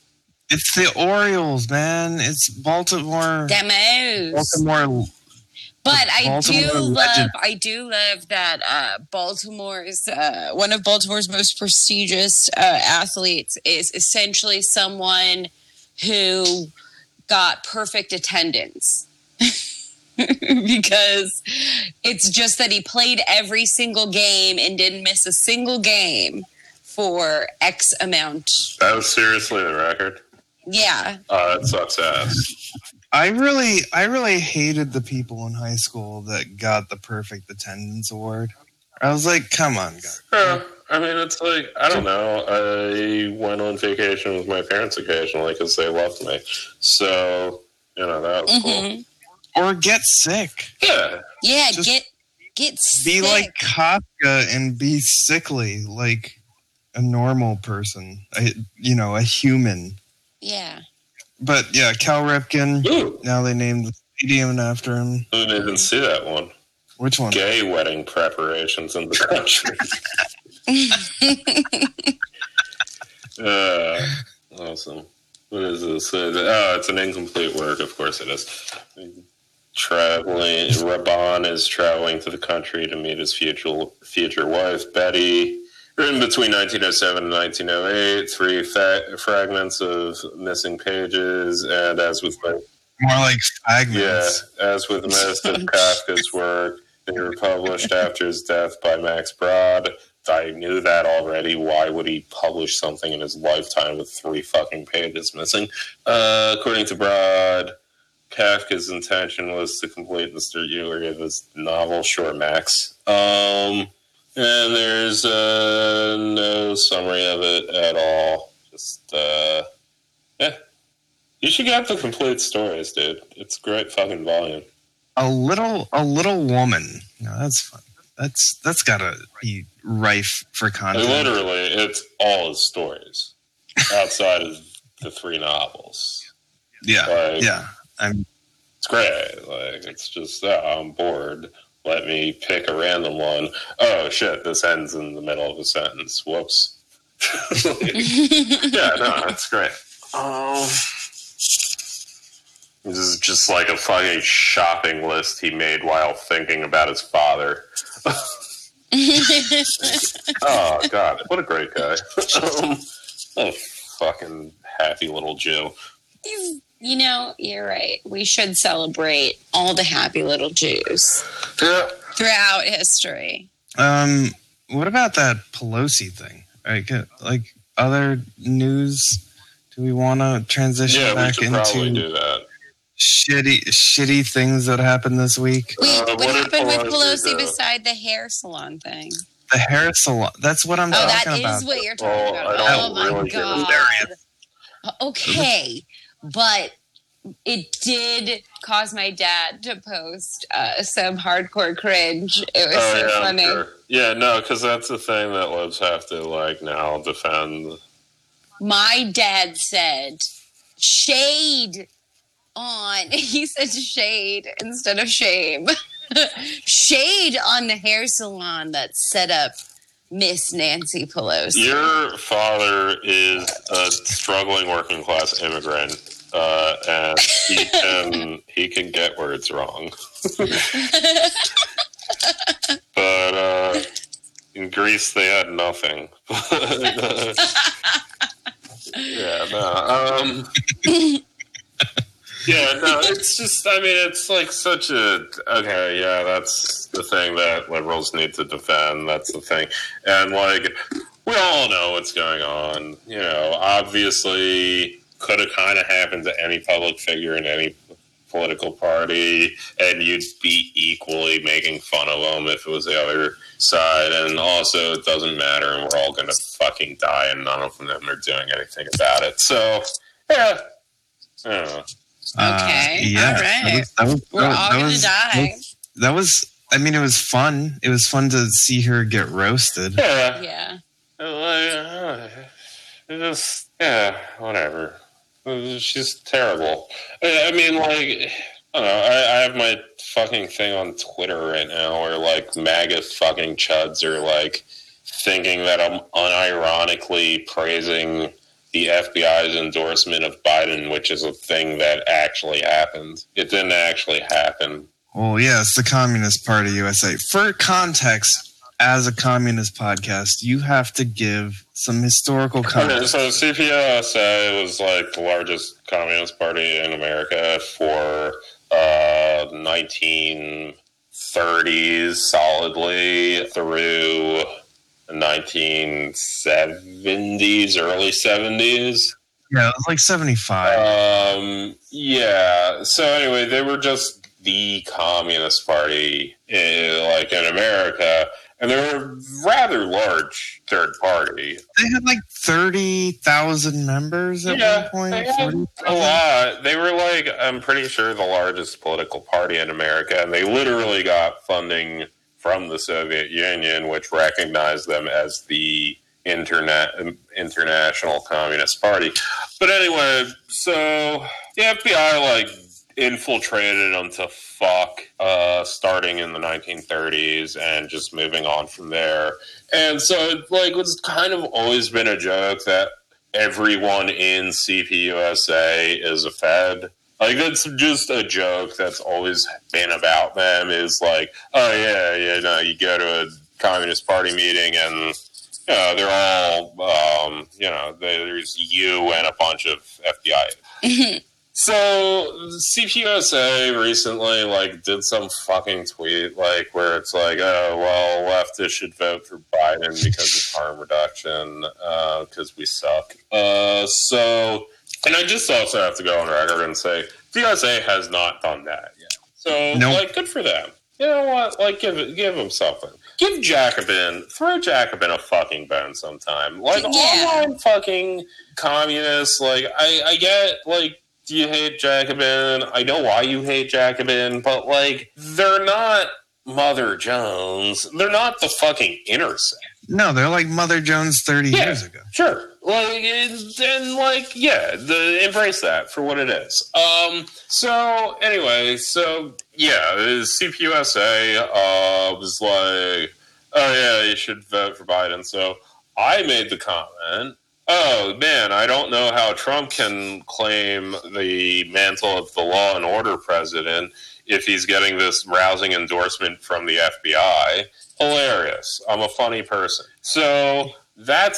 B: It's the Orioles, man. It's Baltimore.
A: demos.
B: Baltimore.
A: But I
B: Baltimore
A: do love,
B: legend.
A: I do love that uh, Baltimore's uh, one of Baltimore's most prestigious uh, athletes is essentially someone who got perfect attendance. because it's just that he played every single game and didn't miss a single game for X amount.
C: That was seriously the record.
A: Yeah.
C: Uh, it sucks ass.
B: I really, I really hated the people in high school that got the perfect attendance award. I was like, come on, guys.
C: Yeah, I mean, it's like I don't know. I went on vacation with my parents occasionally because they loved me. So you know that was cool.
A: Mhm.
B: Or get sick.
C: Yeah,
A: Yeah.
B: Just
A: get get
B: Be
A: sick.
B: like Kafka and be sickly, like a normal person. A, you know, a human.
A: Yeah.
B: But yeah, Cal Ripken.
C: Ooh,
B: Now they named the stadium after him.
C: I didn't even see that one.
B: Which one?
C: Gay wedding preparations in the country. uh, awesome. What is this? Uh, Oh, it's an incomplete work. Of course it is. Traveling, Raban is traveling to the country to meet his future future wife Betty. Written between 1907 and 1908, three fa- fragments of missing pages, and as with
B: More like fragments.
C: yeah, as with most of Kafka's work, they were published after his death by Max Brod. I knew that already. Why would he publish something in his lifetime with three fucking pages missing? Uh, according to Brod, Kafka's intention was to complete the story of his novel Short Max. Um, and there's uh, no summary of it at all. Just, uh, yeah. You should get the complete stories, dude. It's great fucking volume.
B: A little, a little woman. No, that's fun. That's that's gotta be rife for
C: And
B: content.
C: literally, it's all his stories outside of the three novels.
B: Yeah,
C: Like,
B: yeah. I'm
C: It's great. Like, it's just, I'm bored. Let me pick a random one. Oh, shit, this ends in the middle of a sentence. Whoops. yeah, no, that's great. Um, this is just like a fucking shopping list he made while thinking about his father. Oh God, what a great guy! um, oh, fucking happy little Jew.
A: You know, you're right. We should celebrate all the happy little Jews
C: Yeah,
A: throughout history.
B: Um, what about that Pelosi thing? Like, uh, like other news? Do we want to transition
C: yeah, we
B: back
C: should probably
B: into
C: do that.
B: shitty, shitty things that happened this week?
A: Wait,
C: Uh,
A: what,
C: what did
A: happened with
C: Pelosi
A: Pelosi
C: do?
A: beside the hair salon thing?
B: The hair salon. That's what I'm
A: Oh, that
B: talking
A: is
B: about.
A: what you're talking
C: Oh,
A: about.
C: I
A: Oh
C: don't
A: my
C: really give
A: god! Okay, but it did cause my dad to post uh, some hardcore cringe. It was
C: Oh
A: so
C: yeah,
A: funny.
C: sure. Yeah, no, because that's the thing that libs have to like now defend.
A: My dad said shade on. He said shade instead of shame. shade on the hair salon that set up Miss Nancy Pelosi.
C: Your father is a struggling working class immigrant, uh, and he can he can get words wrong. but uh, in Greece, they had nothing. yeah, no. Um, yeah, no. It's just. I mean, it's like such a. Okay, yeah, that's the thing that liberals need to defend. That's the thing, and like we all know what's going on. You know, obviously, could have kind of happened to any public figure in any political party, and you'd be equally making fun of them if it was the other side. And also, it doesn't matter, and we're all going to fucking die, and none of them are doing anything about it. So, yeah. I don't know.
A: Okay,
B: Uh, yeah.
A: all right.
B: That was, that was,
A: We're
B: that,
A: all gonna die.
B: That was. I mean, it was fun. It was fun to see her get roasted.
C: Yeah.
A: Yeah.
C: Like, uh, it just, yeah, whatever. She's terrible. I I mean, like, I don't know. I, I have my fucking thing on Twitter right now where, like, MAGA fucking chuds are, like, thinking that I'm unironically praising the FBI's endorsement of Biden, which is a thing that actually happened. It didn't actually happen.
B: Well, yeah, it's the Communist Party USA. For context, as a communist podcast, you have to give some historical
C: Okay,
B: context.
C: so CPUSA was like the largest communist party in America for uh, 1930s solidly through 1970s, early 70s.
B: Yeah, it was like 75.
C: Um, yeah. So anyway, they were just the communist party, in, like in America, and they were a rather large third party.
B: they had like 30,000 members at
C: Yeah,
B: one point.
C: a lot. They were like, I'm pretty sure the largest political party in America, and they literally got funding from the Soviet Union, which recognized them as the internet international communist party. But anyway, so the FBI like infiltrated them to fuck, uh, starting in the 1930s and just moving on from there. And so it like was kind of always been a joke that everyone in CPUSA is a Fed. Like that's just a joke that's always been about them. Is like, oh yeah, yeah, no, you go to a Communist Party meeting and you know, they're all, um, you know, there's you and a bunch of FBI. So CPUSA recently like did some fucking tweet like where it's like, oh well, leftists should vote for Biden because of harm reduction because we suck. Uh, so, and I just also have to go on record and say CPUSA has not done that yet. So,
B: Nope.
C: like, good for them. You know what? Like, give give them something. Give Jacobin, throw Jacobin a fucking bone sometime. Like
A: Yeah.
C: online fucking communists. Like, I, I get like do you hate Jacobin? I know why you hate Jacobin, but like they're not Mother Jones. They're not the fucking intercept.
B: No, they're like Mother Jones 30
C: Yeah.
B: years ago.
C: Sure. Like and like yeah, the embrace that for what it is. Um so anyway, so yeah, CPUSA uh was like, Oh yeah, you should vote for Biden. So I made the comment Oh man, I don't know how Trump can claim the mantle of the law and order president if he's getting this rousing endorsement from the FBI. Hilarious. I'm a funny person. So that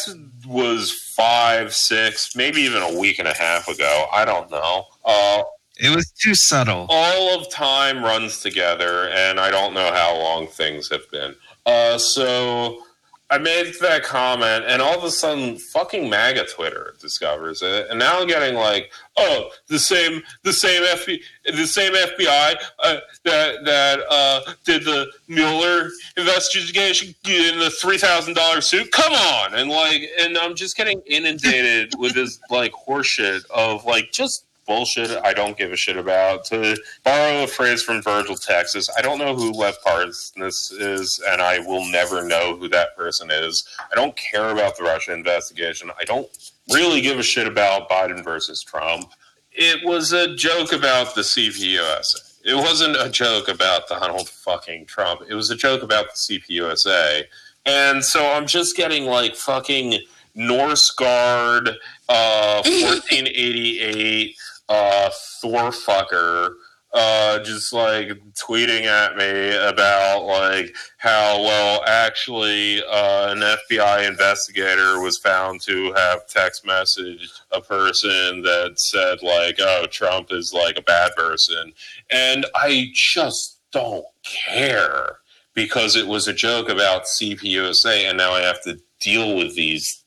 C: was five, six, maybe even a week and a half ago. I don't know. Uh,
B: It was too subtle.
C: all of time runs together, and I don't know how long things have been. Uh, so I made that comment, and all of a sudden, fucking MAGA Twitter discovers it, and now I'm getting like, oh, the same, the same FBI, the same FBI uh, that that uh, did the Mueller investigation in the three thousand dollar suit. Come on, and like, and I'm just getting inundated with this like horseshit of like just bullshit I don't give a shit about. To borrow a phrase from Virgil Texas, I don't know who Lev Parnas is, and I will never know who that person is. I don't care about the Russia investigation. I don't really give a shit about Biden versus Trump. It was a joke about the CPUSA. It wasn't a joke about Donald fucking Trump. It was a joke about the CPUSA. And so I'm just getting like fucking Norse Guard, uh, 1488 uh, Thor fucker uh, just like tweeting at me about like how well actually uh, an FBI investigator was found to have text messaged a person that said like oh Trump is like a bad person and I just don't care because it was a joke about CPUSA and now I have to deal with these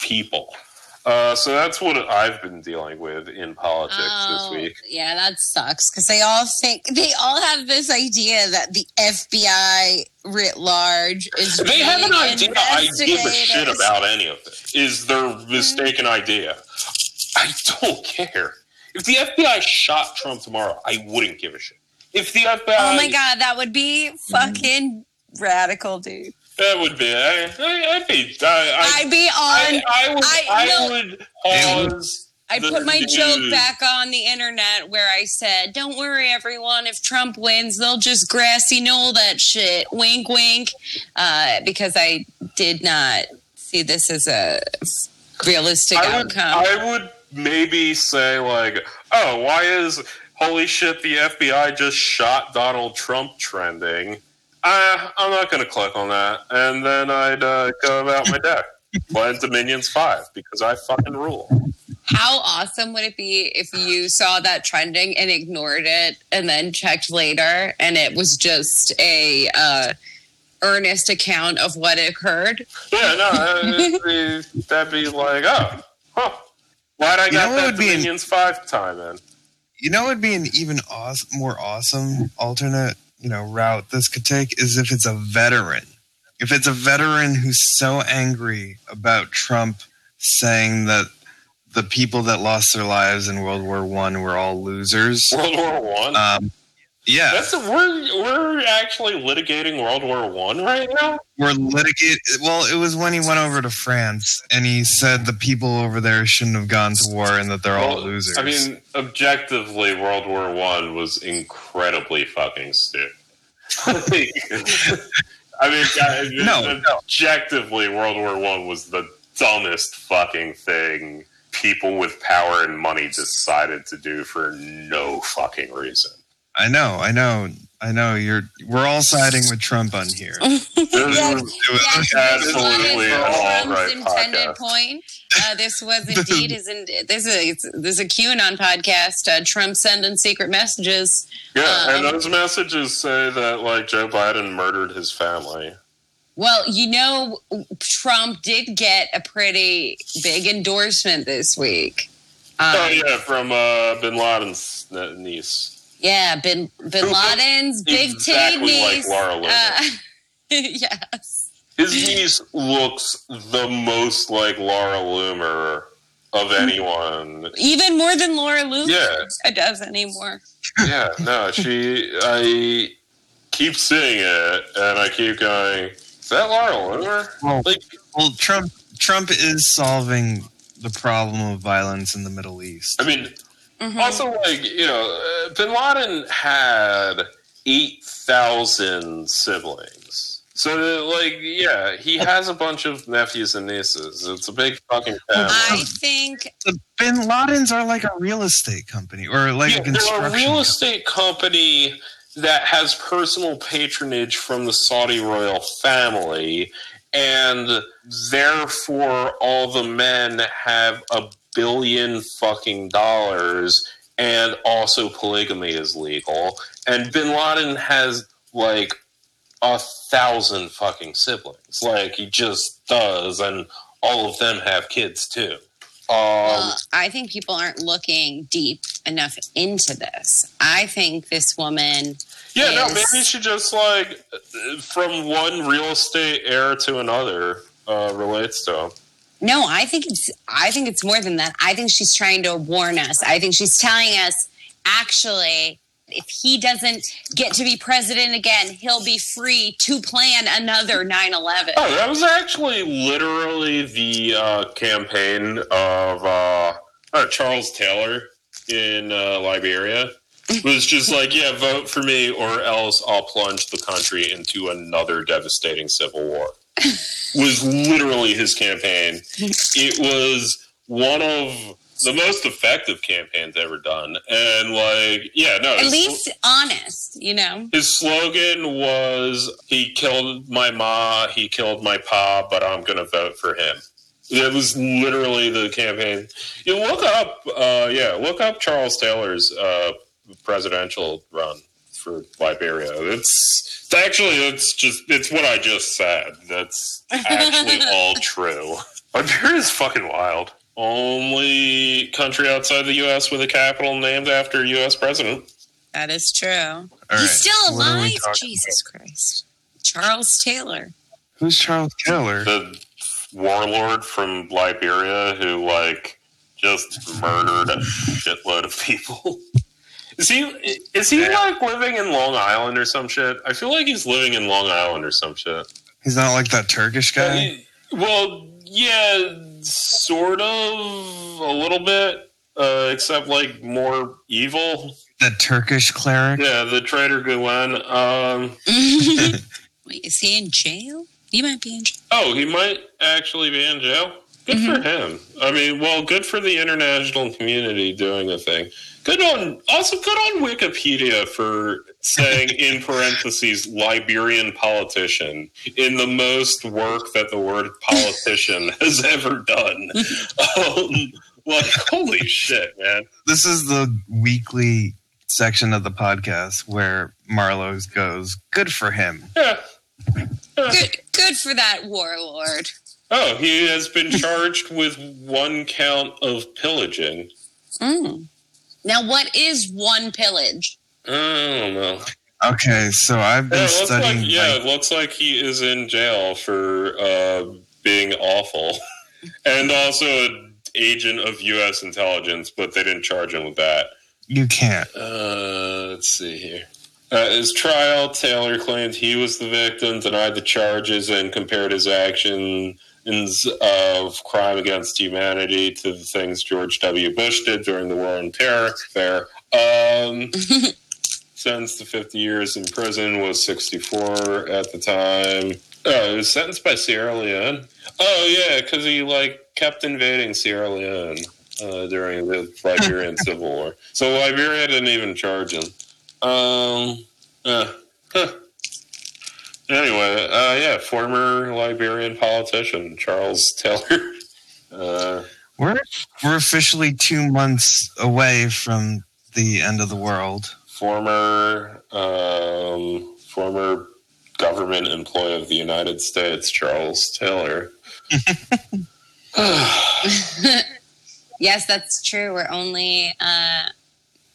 C: people. Uh, so that's what I've been dealing with in politics
A: Oh,
C: this week.
A: Yeah, that sucks because they all think they all have this idea that the FBI writ large is.
C: They have an idea I give a shit about any of it. Is their mistaken idea. I don't care. If the FBI shot Trump tomorrow, I wouldn't give a shit. If the FBI,
A: Oh my god, that would be fucking radical, dude.
C: That would be. I, I, I'd be. I, I,
A: I'd be on.
C: I would.
A: I-
C: I,
A: no.
C: would pause.
A: I put my joke back on the internet where I said, "Don't worry, everyone. If Trump wins, they'll just grassy knoll that shit." Wink, wink. Uh, because I did not see this as a realistic
C: I would,
A: outcome.
C: I would maybe say like, oh, why is holy shit the FBI just shot Donald Trump trending? Uh, I'm not going to click on that, and then I'd uh, go about my day playing Dominions Five because I fucking rule.
A: How awesome would it be if you saw that trending and ignored it and then checked later and it was just a uh, earnest account of what occurred?
C: Yeah, no, be, that'd be like, oh, huh. Why'd I
B: You
C: got that
B: would be an-
C: Dominions Five time in?
B: You know, it would be an even awes- more awesome alternate, you know, route this could take is if it's a veteran. If it's a veteran who's so angry about Trump saying that the people that lost their lives in World War One were all losers.
C: World War One.
B: Um, yeah,
C: That's a, we're we're actually litigating World War One right now.
B: we're litigate. Well, it was when he went over to France and he said the people over there shouldn't have gone to war and that they're all losers.
C: I mean, objectively, World War One was incredibly fucking stupid. I mean, I-
B: No, no.
C: objectively, World War One was the dumbest fucking thing people with power and money decided to do for no fucking reason.
B: I know, I know, I know. You're. We're all siding with Trump on here.
C: This was-
B: It was-
A: Yes, this
C: absolutely
A: was
C: an
A: Trump's intended
C: podcast.
A: point. Uh, this was indeed his. In, this is a, it's, this is a QAnon podcast. Uh, Trump sending secret messages.
C: Yeah, and
A: Um,
C: those messages say that like Joe Biden murdered his family.
A: Well, you know, Trump did get a pretty big endorsement this week. Um,
C: oh yeah, from uh, Bin Laden's niece.
A: Yeah, Bin Bin Laden's big
C: exactly
A: titty
C: like. Laura Loomer.
A: Uh, yes.
C: His niece looks the most like Laura Loomer of anyone.
A: Even more than Laura Loomer
C: Yeah.
A: does anymore.
C: yeah, no, she. I keep seeing it, and I keep going. Is that Laura Loomer?
B: Well,
C: Like,
B: well, Trump. Trump is solving the problem of violence in the Middle East.
C: I mean,
A: Mhm.
C: Also, like you know, uh, Bin Laden had eight thousand siblings. So, like, yeah, he has a bunch of nephews and nieces. It's a big fucking family.
A: I think
B: The Bin Ladens are like a real estate company or like
C: yeah,
B: a
C: they're a real
B: company.
C: estate company that has personal patronage from the Saudi royal family, and therefore all the men have a billion fucking dollars, and also polygamy is legal. And Bin Laden has like a thousand fucking siblings. Like he just does, and all of them have kids too. Um,
A: Well, I think people aren't looking deep enough into this. I think this woman
C: yeah, no, maybe she just like from one real estate heir to another uh, relates to him.
A: No, I think it's I think it's more than that. I think she's trying to warn us. I think she's telling us actually if he doesn't get to be president again, he'll be free to plan another 9/11.
C: Oh, that was actually literally the uh, campaign of uh, uh, Charles Taylor in uh, Liberia. It was just like, yeah, vote for me, or else I'll plunge the country into another devastating civil war. Was literally his campaign. It was one of the most effective campaigns ever done, and like, yeah, no,
A: At least honest, you know.
C: his slogan was he killed my ma he killed my pa but i'm gonna vote for him that was literally the campaign you look up uh, yeah look up charles taylor's uh, presidential run for liberia it's, it's actually it's just it's what i just said that's actually all true liberia is fucking wild only country outside the us with a capital named after a us president
A: That is true.
B: All
A: He's
B: right,
A: still
B: what are we
A: alive.
B: talking
A: Jesus Christ. Charles Taylor.
B: Who's Charles Taylor?
C: the warlord from Liberia who like just murdered a shitload of people. Is he is he like living in Long Island or some shit? I feel like he's living in Long Island or some shit.
B: He's not like that Turkish guy.
C: Well, yeah, sort of a little bit, uh, except like more evil.
B: The Turkish cleric.
C: Yeah, the traitor Gulen. Um,
A: Wait, is he in jail? He might be in jail.
C: Oh, he might actually be in jail. Good for him. I mean, well, good for the international community doing the thing. Good on, also good on Wikipedia for saying in parentheses Liberian politician in the most work that the word politician has ever done. Um, like, holy shit, man.
B: This is the weekly section of the podcast where Marlo goes, "Good for him."
C: Yeah.
A: Good good for that warlord.
C: Oh, he has been charged with one count of pillaging.
A: Mm. Now what is one pillage?
C: I don't know.
B: Okay, so I've been
C: it looks
B: studying.
C: like yeah,
B: like-
C: it looks like he is in jail for uh, being awful, and also an agent of U.S. intelligence, but they didn't charge him with that.
B: you can't.
C: Uh, let's see here. At his trial, Taylor claimed he was the victim, denied the charges, and compared his actions of crime against humanity to the things George W. Bush did during the War on Terror. Fair. Um, sentenced to 50 years in prison, was 64 at the time. Oh, he was sentenced by Sierra Leone. Oh, yeah, because he, like, kept invading Sierra Leone uh, during the Liberian Civil War. So Liberia didn't even charge him. Um, uh, huh. Anyway, uh, yeah, former Liberian politician Charles Taylor. Uh,
B: We're we're officially two months away from the end of the world.
C: former um, former government employee of the United States, Charles Taylor.
A: yes, that's true. We're only uh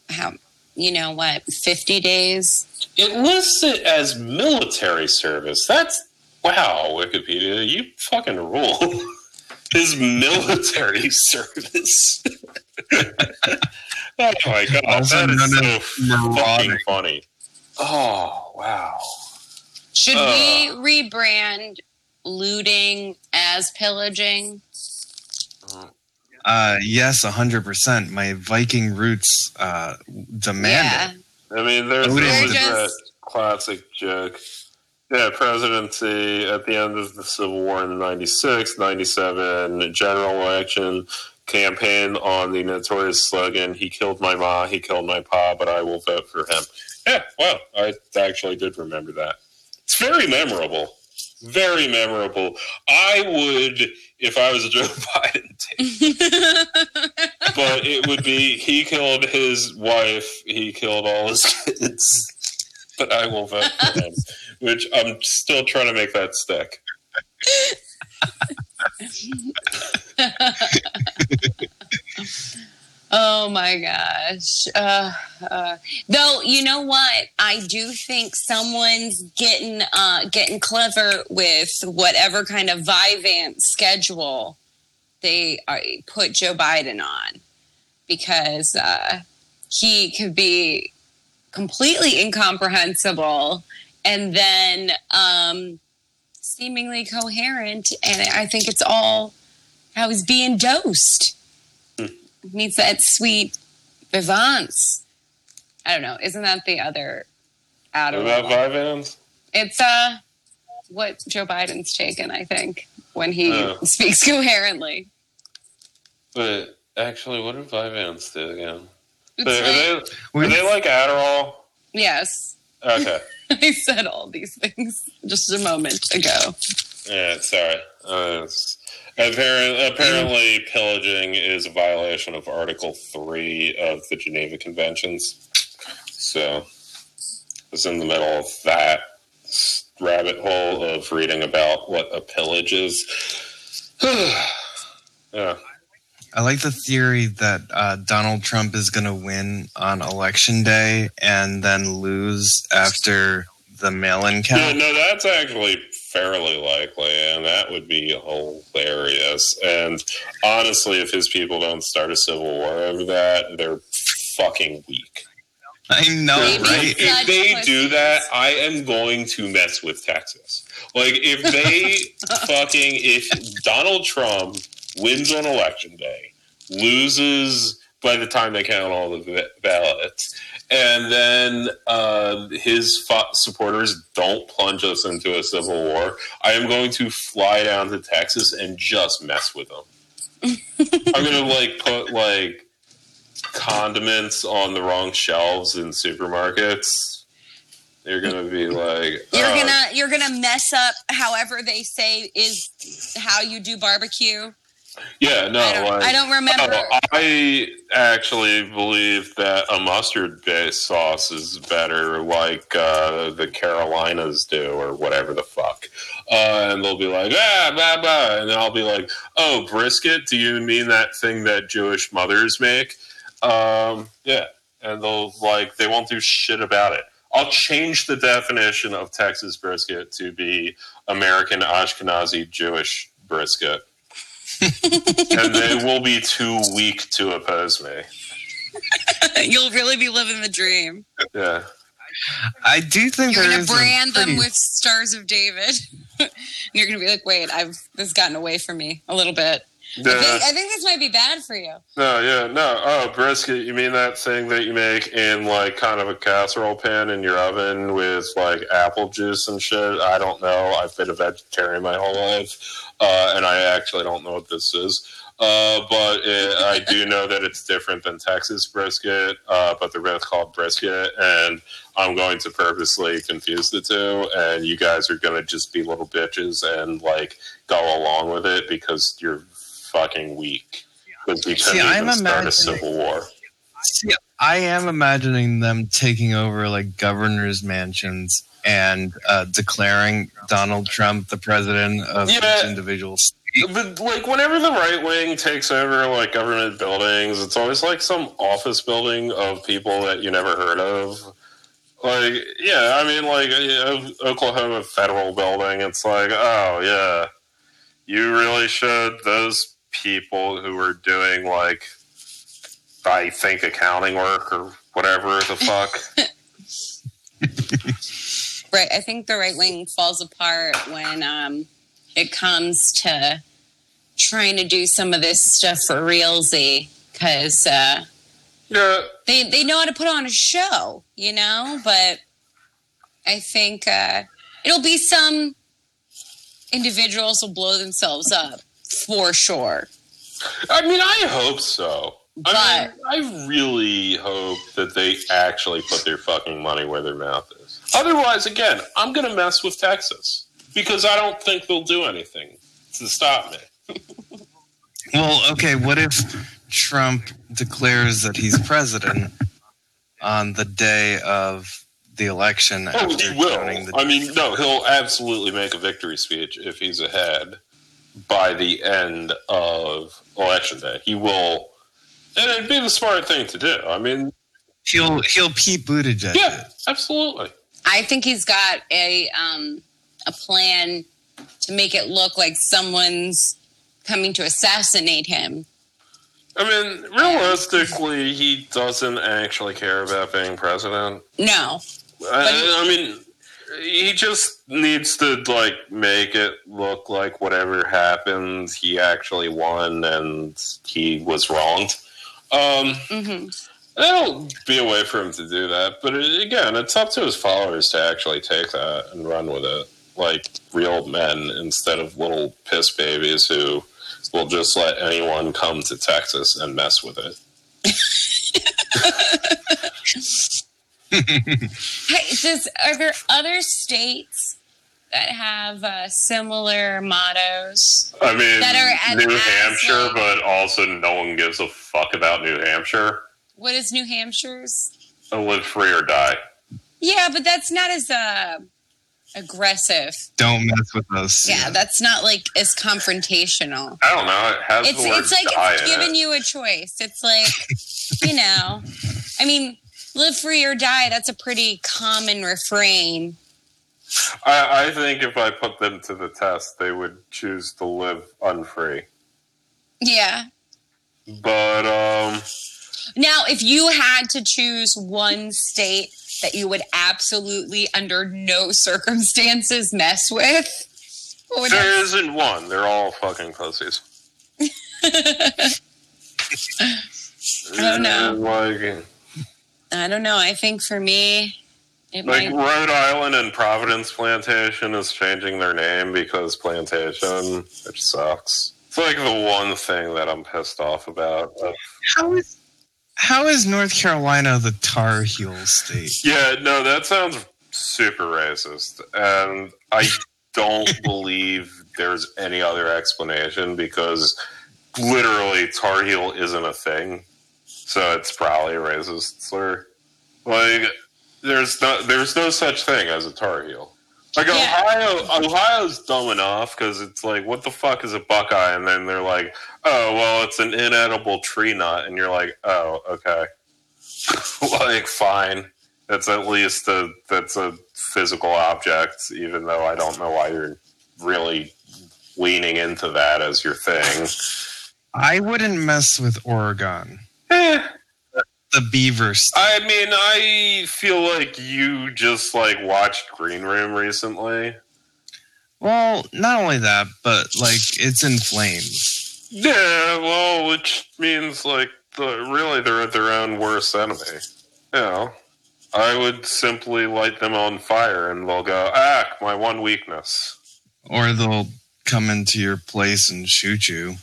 A: how you know what, fifty days?
C: It lists it as military service. That's wow, Wikipedia, you fucking rule. His military service. oh my god,
B: Also
C: that is so fucking funny. Oh wow.
A: Should
C: Uh.
A: we rebrand looting as pillaging?
B: Uh, yes, hundred percent. My Viking roots uh, demand it.
C: I mean, there's
B: Looting
C: always
A: was-
C: that classic joke. Yeah, presidency at the end of the Civil War in 96, 97, general election, campaign on the notorious slogan, he killed my ma, he killed my pa, but I will vote for him. Yeah, well, I actually did remember that. It's very memorable. Very memorable. I would, if I was a Joe Biden but it would be he killed his wife, he killed all his kids, but I will vote for him. which I'm still trying to make that stick.
A: Oh my gosh. Uh, uh, though you know what, I do think someone's getting uh, getting clever with whatever kind of Vyvanse schedule they uh, put Joe Biden on, because uh, he could be completely incomprehensible and then um, seemingly coherent, and I think it's all how he's being dosed needs that sweet Vyvanse. I don't know. Isn't that the other
C: What
A: Adderall?
C: about Vyvanse?
A: It's uh what Joe Biden's taken, I think, when he
C: Oh.
A: speaks coherently.
C: But actually, what did Vyvanse do again?
A: It's
C: Are they, are they like Adderall?
A: yes.
C: Okay.
A: I said all these things just a moment ago.
C: Yeah, sorry. Uh, apparently, apparently, pillaging is a violation of Article 3 of the Geneva Conventions. So, I was in the middle of that rabbit hole of reading about what a pillage is. yeah.
B: I like the theory that uh, Donald Trump is going to win on election day and then lose after the mail-in
C: Yeah,
B: count.
C: no, that's actually fairly likely, and that would be hilarious. And honestly, if his people don't start a civil war over that, they're fucking weak.
B: I know,
A: Maybe
B: right?
C: If they do that, I am going to mess with Texas. Like, if they fucking, if Donald Trump wins on election day, loses by the time they count all the ballots, and then uh, his fu- supporters don't plunge us into a civil war, I am going to fly down to Texas and just mess with them. I'm gonna like put like condiments on the wrong shelves in supermarkets. You're gonna be like,
A: You're
C: oh,
A: gonna you're gonna mess up however they say is how you do barbecue.
C: Yeah, no,
A: I, don't,
C: like,
A: I don't remember.
C: Oh, I actually believe that a mustard-based sauce is better, like uh, the Carolinas do, or whatever the fuck. Uh, and they'll be like, ah, blah, blah. And then I'll be like, oh, brisket? Do you mean that thing that Jewish mothers make? Um, yeah. And they'll, like, they won't do shit about it. I'll change the definition of Texas brisket to be American Ashkenazi Jewish brisket and they will be too weak to oppose me.
A: You'll really be living the dream.
C: Yeah.
B: I do think
A: You're gonna
B: is a
A: brand them with stars of David. and you're gonna be like, wait, I've this has gotten away from me a little bit. I, think, I think this might be bad for you.
C: No, yeah, no. Oh, brisket, you mean that thing that you make in like kind of a casserole pan in your oven with like apple juice and shit? I don't know. I've been a vegetarian my whole life, uh, and I actually don't know what this is. Uh, but it, I do know that it's different than Texas brisket, uh, but they're both called brisket, and I'm going to purposely confuse the two, and you guys are going to just be little bitches and like go along with it because you're fucking weak. Because we
B: See,
C: couldn't
B: I'm
C: start a civil war.
B: See, I am imagining them taking over like governors' mansions and uh, declaring Donald Trump the president of
C: Yeah.
B: each individual state.
C: But like whenever the right wing takes over like government buildings, it's always like some office building of people that you never heard of. Like, yeah, I mean, like uh, Oklahoma Federal Building. It's like, oh yeah, you really should. Those people who are doing like, I think accounting work or whatever the fuck.
A: Right. I think the right wing falls apart when um, it comes to trying to do some of this stuff for realsy because uh,
C: yeah,
A: they they know how to put on a show, you know. But I think uh, it'll be some individuals will blow themselves up for sure.
C: I mean, I hope so.
A: But
C: I mean, I really hope that they actually put their fucking money where their mouth is. Otherwise, again, I'm going to mess with Texas because I don't think they'll do anything to stop me.
B: Well, okay, what if Trump declares that he's president on the day of the election.
C: Oh,
B: after
C: he will.
B: the-
C: I mean, no, he'll absolutely make a victory speech if he's ahead by the end of election day. He will, and it'd be the smart thing to do. I mean,
B: he'll he'll Pete Buttigieg.
C: yeah, absolutely.
A: I think he's got a um, a plan to make it look like someone's coming to assassinate him.
C: I mean, realistically, he doesn't actually care about being president.
A: No,
C: I, I mean, he just needs to like make it look like whatever happened, he actually won and he was wronged. Um,
A: hmm
C: It'll be a way for him to do that, but it, again, it's up to his followers to actually take that and run with it, like real men instead of little piss babies who will just let anyone come to Texas and mess with it.
A: Hey, does are there other states that have uh, similar mottos?
C: I mean,
A: That are an
C: New Hampshire,
A: asshole.
C: but also no one gives a fuck about New Hampshire.
A: What is New Hampshire's?
C: I live free or die.
A: Yeah, but that's not as uh, aggressive.
B: Don't mess with us.
A: Yeah, that's not like as confrontational.
C: I don't know. It has
A: It's
C: the word
A: it's like
C: die
A: it's
C: in
A: giving
C: it.
A: you a choice. It's like you know, I mean, live free or die. That's a pretty common refrain.
C: I, I think if I put them to the test, they would choose to live unfree.
A: Yeah.
C: But um,
A: Now, if you had to choose one state that you would absolutely, under no circumstances, mess with,
C: there isn't one. They're all fucking pussies.
A: I don't know.
C: Like,
A: I don't know. I think for me, it
C: like
A: might.
C: Rhode Island and Providence Plantation is changing their name because Plantation, which sucks. It's like the one thing that I'm pissed off about.
B: How is how is North Carolina the Tar Heel state?
C: Yeah, no, that sounds super racist. And I don't believe there's any other explanation because literally Tar Heel isn't a thing. So it's probably a racist slur. Like there's no there's no such thing as a Tar Heel. Like
A: Yeah.
C: Ohio Ohio's dumb enough because it's like what the fuck is a Buckeye? And then they're like, oh well it's an inedible tree nut and you're like, oh, okay. like fine. That's at least a that's a physical object, even though I don't know why you're really leaning into that as your thing.
B: I wouldn't mess with Oregon.
C: Eh,
B: The Beavers.
C: I mean, I feel like you just like watched Green Room recently.
B: Well, not only that, but like it's in flames.
C: Yeah, well, which means like the, really they're at their own worst enemy. You know, I would simply light them on fire and they'll go, ah, my one weakness.
B: Or they'll come into your place and shoot you.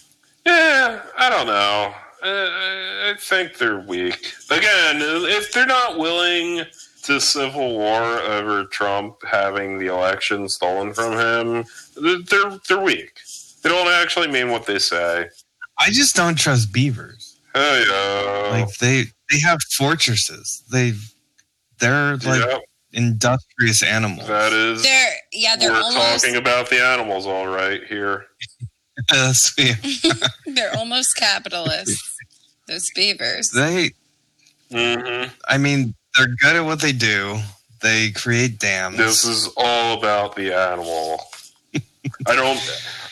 C: Yeah, I don't know. Uh, I think they're weak. Again, if they're not willing to civil war over Trump having the election stolen from him, they're they're weak. They don't actually mean what they say.
B: I just don't trust beavers.
C: Hey, uh,
B: Like they they have fortresses. They they're like
C: yeah,
B: industrious animals.
C: that is.
A: They're yeah, they're
C: We're
A: almost
C: talking about the animals, all right. Here,
B: Yes, yeah.
A: they're almost capitalists. Those beavers.
B: they
C: hmm
B: I mean, they're good at what they do. They create dams.
C: this is all about the animal. I don't.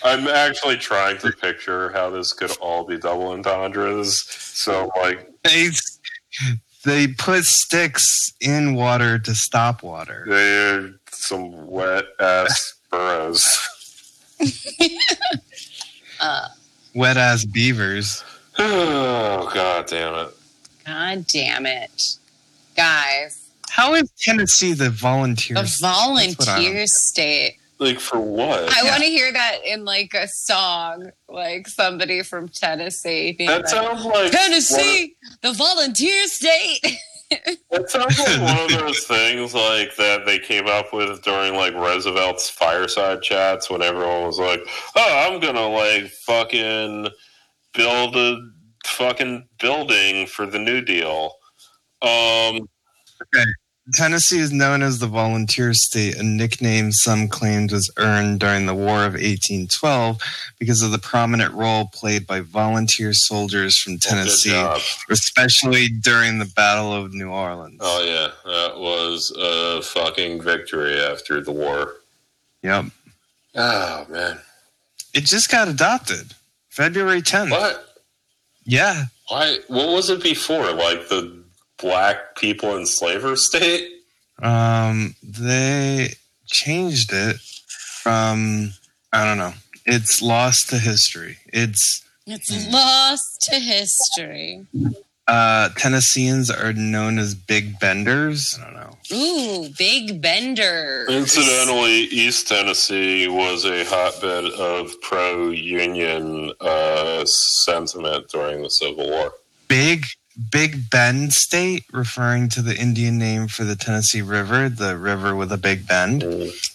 C: I'm actually trying to picture how this could all be double entendres. So, like,
B: they they put sticks in water to stop water.
C: they're some wet ass burrows.
A: Uh,
B: Wet ass beavers.
C: oh god damn it!
A: God damn it, guys!
B: How is Tennessee the volunteers?
A: The
B: That's what I don't
A: volunteer state.
C: Like for what?
A: I
B: Yeah.
A: want to hear that in like a song, like somebody from Tennessee. being
C: That
A: like,
C: sounds like one
A: Tennessee, the volunteer state.
C: of- That sounds like one of those things like that they came up with during like Roosevelt's fireside chats when everyone was like, "Oh, I'm gonna like fucking build a fucking building for the New Deal." Um,
B: Tennessee is known as the volunteer state, a nickname some claimed was earned during the War of 1812 because of the prominent role played by volunteer soldiers from Tennessee, especially during the Battle of New Orleans.
C: Oh yeah, that was a fucking victory after the war.
B: Yep.
C: Oh man,
B: It just got adopted February 10th.
C: what?
B: Yeah.
C: Why? What was it before? Like the black people enslaver state?
B: Um, they changed it from, I don't know, it's lost to history. It's,
A: It's
B: Hmm.
A: lost to history.
B: uh, Tennesseans are known as big benders. I don't know.
A: Ooh, Big Bender.
C: Incidentally, East Tennessee was a hotbed of pro-union uh, sentiment during the Civil War.
B: Big Big Bend State, referring to the Indian name for the Tennessee River, the river with a big bend.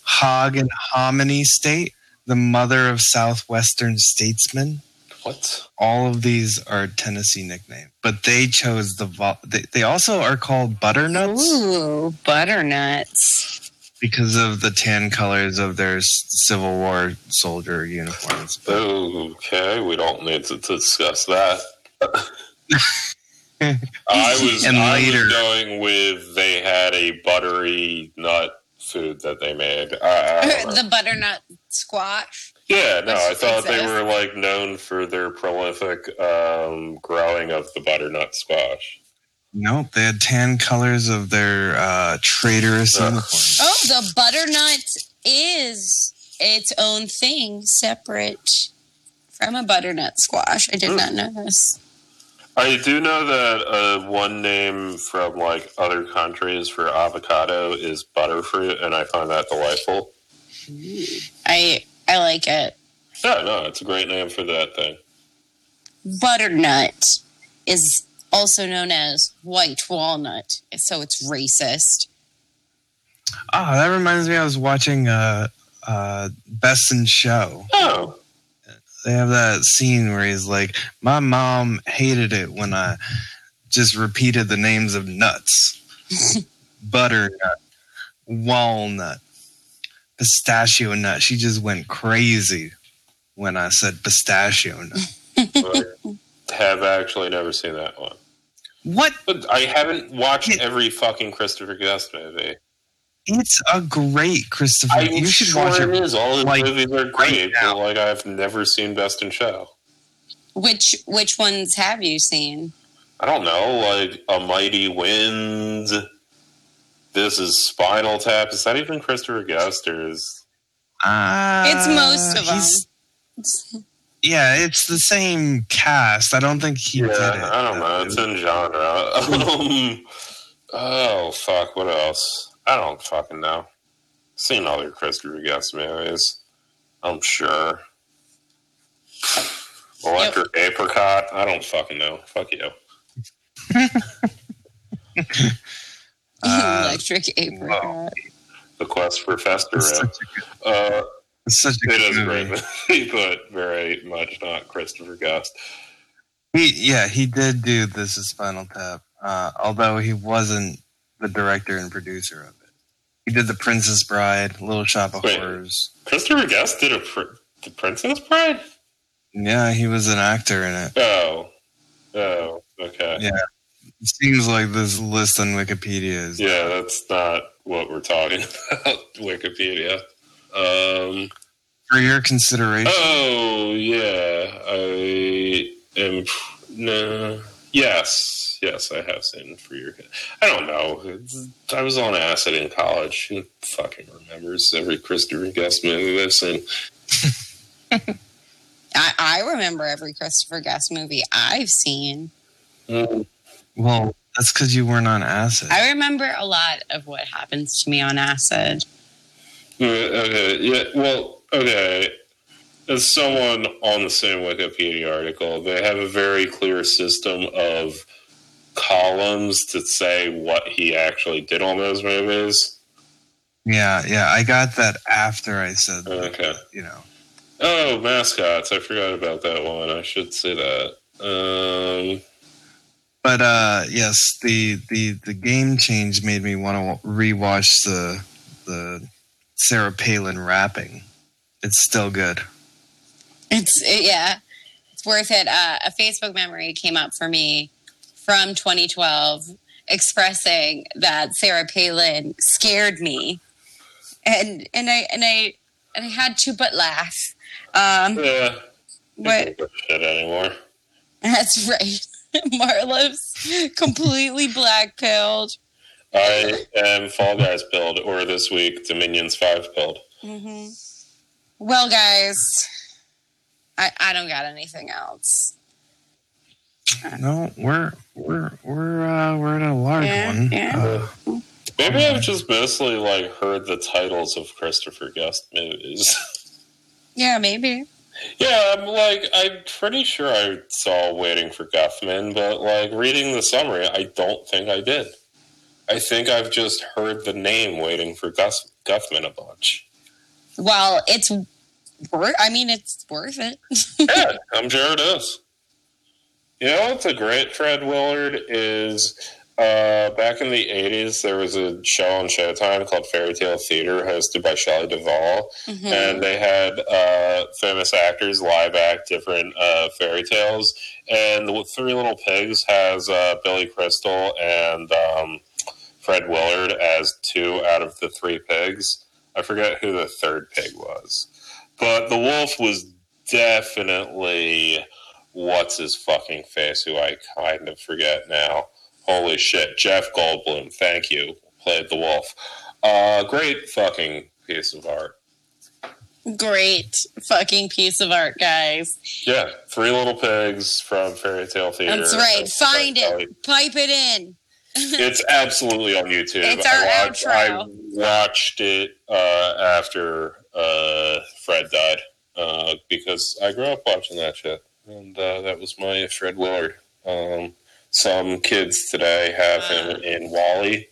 B: Hog and Hominy State, the mother of southwestern statesmen.
C: What?
B: All of these are Tennessee nicknames, but they chose the. Vol- they, they also are called butternuts
A: Ooh, butternuts.
B: because of the tan colors of their s- Civil War soldier uniforms. But
C: Okay, we don't need to discuss that. I was
B: And
C: I
B: later-
C: was going with they had a buttery nut food that they made. I, I
A: the butternut squash.
C: yeah, no, I
A: Which
C: thought they were like known for their prolific um, growing of the butternut squash.
B: nope, they had tan colors of their uh, traitorous
C: Ugh.
B: uniforms.
A: Oh, the butternut is its own thing, separate from a butternut squash. I did not know this.
C: I do know that uh, one name from like other countries for avocado is butterfruit, and I find that delightful.
A: I I like it.
C: Yeah, no, it's a great name for that thing.
A: Butternut is also known as white walnut, so it's racist.
B: Oh, that reminds me. I was watching uh, uh, Best in Show.
C: Oh,
B: They have that scene where he's like, "My mom hated it when I just repeated the names of nuts: butternut, walnut, pistachio nut." She just went crazy when I said pistachio nut.
C: I have actually never seen that one.
B: what?
C: But I haven't watched every fucking Christopher Guest movie.
B: It's a great Christopher.
C: I'm
B: you should
C: sure
B: watch
C: it
B: it.
C: is. All his
B: like,
C: movies are great,
B: now.
C: but like I've never seen Best in Show.
A: Which which ones have you seen?
C: I don't know, like A Mighty Wind. This is Spinal Tap. Is that even Christopher Guest or is?
B: Uh,
A: It's most of
B: he's-
A: them.
B: Yeah, it's the same cast. I don't think he
C: Yeah,
B: did it.
C: I don't know. It's in genre. um, oh fuck! What else? I don't fucking know. Seen other Christopher Guest movies. I'm sure. Electric Apricot. I don't fucking know. Fuck you.
B: Uh,
A: Electric apricot.
C: The Quest for
B: It's
C: Fester.
B: such a
C: Uh,
B: it's such a
C: it
B: good
C: is a
B: movie.
C: great movie, but very much not Christopher Guest.
B: He, yeah, he did do This is Spinal Tap, uh, although he wasn't the director and producer of it. He did The Princess Bride, Little Shop of
C: Wait.
B: Horrors.
C: Christopher Guest did a pr- the Princess Bride.
B: Yeah, he was an actor in it.
C: Oh, oh, okay.
B: Yeah. It seems like this list on Wikipedia is.
C: Yeah, that's not what we're talking about. Wikipedia. Um,
B: For your consideration,
C: oh yeah, I am. No, yes, yes, I have seen for your. I don't know. It's- I was on acid in college. Who fucking remembers every Christopher Guest movie I've seen?
A: I, I remember every Christopher Guest movie I've seen.
C: Mm,
B: well, that's because you weren't on acid.
A: I remember a lot of what happens to me on acid.
C: Uh, Okay, yeah, well, okay. As someone on the same Wikipedia article, they have a very clear system of columns to say what he actually did on those movies.
B: yeah, yeah, I got that after I said, that,
C: Okay.
B: you know.
C: Oh, mascots. I forgot about that one. I should say that. Um,
B: But uh, yes, the the the game change made me want to rewatch the the Sarah Palin rapping. It's still good.
A: It's it, yeah, it's worth it. Uh, a Facebook memory came up for me from 2012 expressing that Sarah Palin scared me, and and I and I and I had to but laugh. Um,
C: Yeah.
A: but
C: Shit anymore.
A: that's right. Marlo's completely black pilled.
C: I am Fall Guys pilled, or this week Dominions Five pilled.
A: hmm Well, guys, I I don't got anything else.
B: No, we're we're we're uh, we're in a large
A: Yeah,
B: one.
A: yeah.
B: Uh,
C: Maybe I've just mostly like heard the titles of Christopher Guest movies.
A: Yeah, maybe.
C: yeah, I'm like I'm pretty sure I saw Waiting for Guffman, but like reading the summary, I don't think I did. I think I've just heard the name Waiting for Gus- Guffman a bunch.
A: Well, it's worth. I mean, it's worth it.
C: yeah, I'm sure it is. You know what's a great Fred Willard is uh, back in the 80s, there was a show on Showtime called Faerie Tale Theatre hosted by Shelley Duvall.
A: Mhm.
C: And they had uh, famous actors live act different uh, fairy tales. And the Three Little Pigs has uh, Billy Crystal and um, Fred Willard as two out of the three pigs. I forget who the third pig was. But the wolf was definitely what's his fucking face, who I kind of forget now. Holy shit, Jeff Goldblum, thank you, played the wolf. Uh, great fucking piece of art.
A: Great fucking piece of art, guys.
C: Yeah, Three Little Pigs from Faerie Tale Theatre.
A: That's right. Find it. Pipe it in.
C: It's absolutely on YouTube.
A: It's our
C: I watched, I watched it uh, after uh, Fred died uh, because I grew up watching that shit, and uh, that was my Fred Willard. Um, some kids today have him in WALL-E.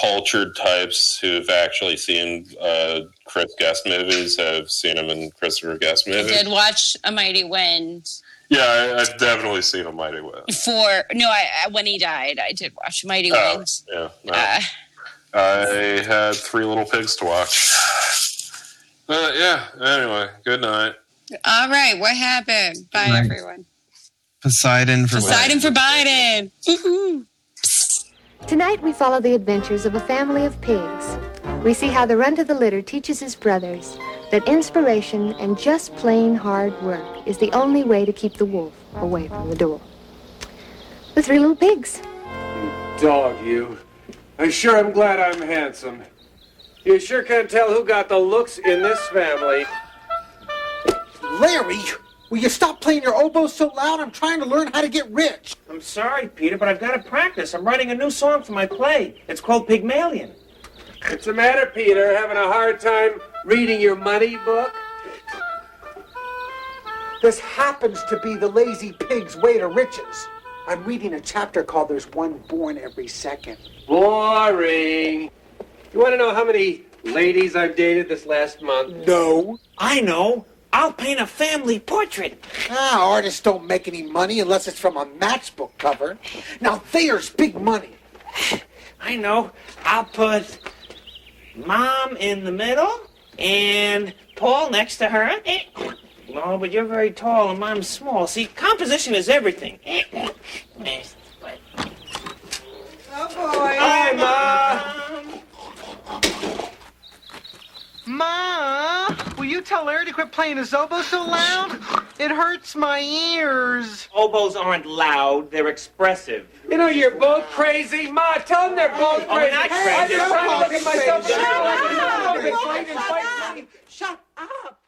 C: Cultured types who've actually seen uh, Chris Guest movies have seen him in Christopher Guest
A: I
C: movies.
A: did watch A Mighty Wind
C: Yeah, I, I've definitely seen a Mighty Wind.
A: for no. I I- when he died, I did watch Mighty
C: Oh,
A: Wind.
C: yeah. no.
A: Uh,
C: I had three little pigs to watch. But yeah, anyway, good night.
A: All right, what happened? Bye,
B: Right.
A: everyone.
B: Poseidon for
A: Poseidon for Biden. Woohoo.
D: Tonight we follow the adventures of a family of pigs. We see how the runt of the litter teaches his brothers that inspiration and just plain hard work is the only way to keep the wolf away from the door. The three little pigs.
E: You dog, you. I sure am glad I'm handsome. You sure can't tell who got the looks in this family.
F: Larry, will you stop playing your oboe so loud? I'm trying to learn how to get rich.
G: I'm sorry, Peter, but I've got to practice. I'm writing a new song for my play. It's called Pygmalion.
E: What's the matter, Peter? Having a hard time reading your money book?
F: This happens to be the lazy pig's way to riches. I'm reading a chapter called There's One Born Every Second.
E: Boring. You want to know how many ladies I've dated this last month?
F: No.
G: I know. I'll paint a family portrait.
F: Ah, artists don't make any money unless it's from a matchbook cover. Now there's big money.
G: I know. I'll put Mom in the middle and Paul next to her. No, but you're very tall and Mom's small. See, composition is everything. Eh, oh boy.
E: Hi, Ma.
H: Ma, will you tell Larry to quit playing his oboe so loud? It hurts my ears.
G: Oboes aren't loud, they're expressive.
E: You know you're both crazy. Ma, tell them they're both
G: Oh,
E: crazy.
G: not
E: I'm
G: crazy.
E: just trying to look at myself.
F: Shut
E: Shut
F: up.
E: up.
F: Shut up.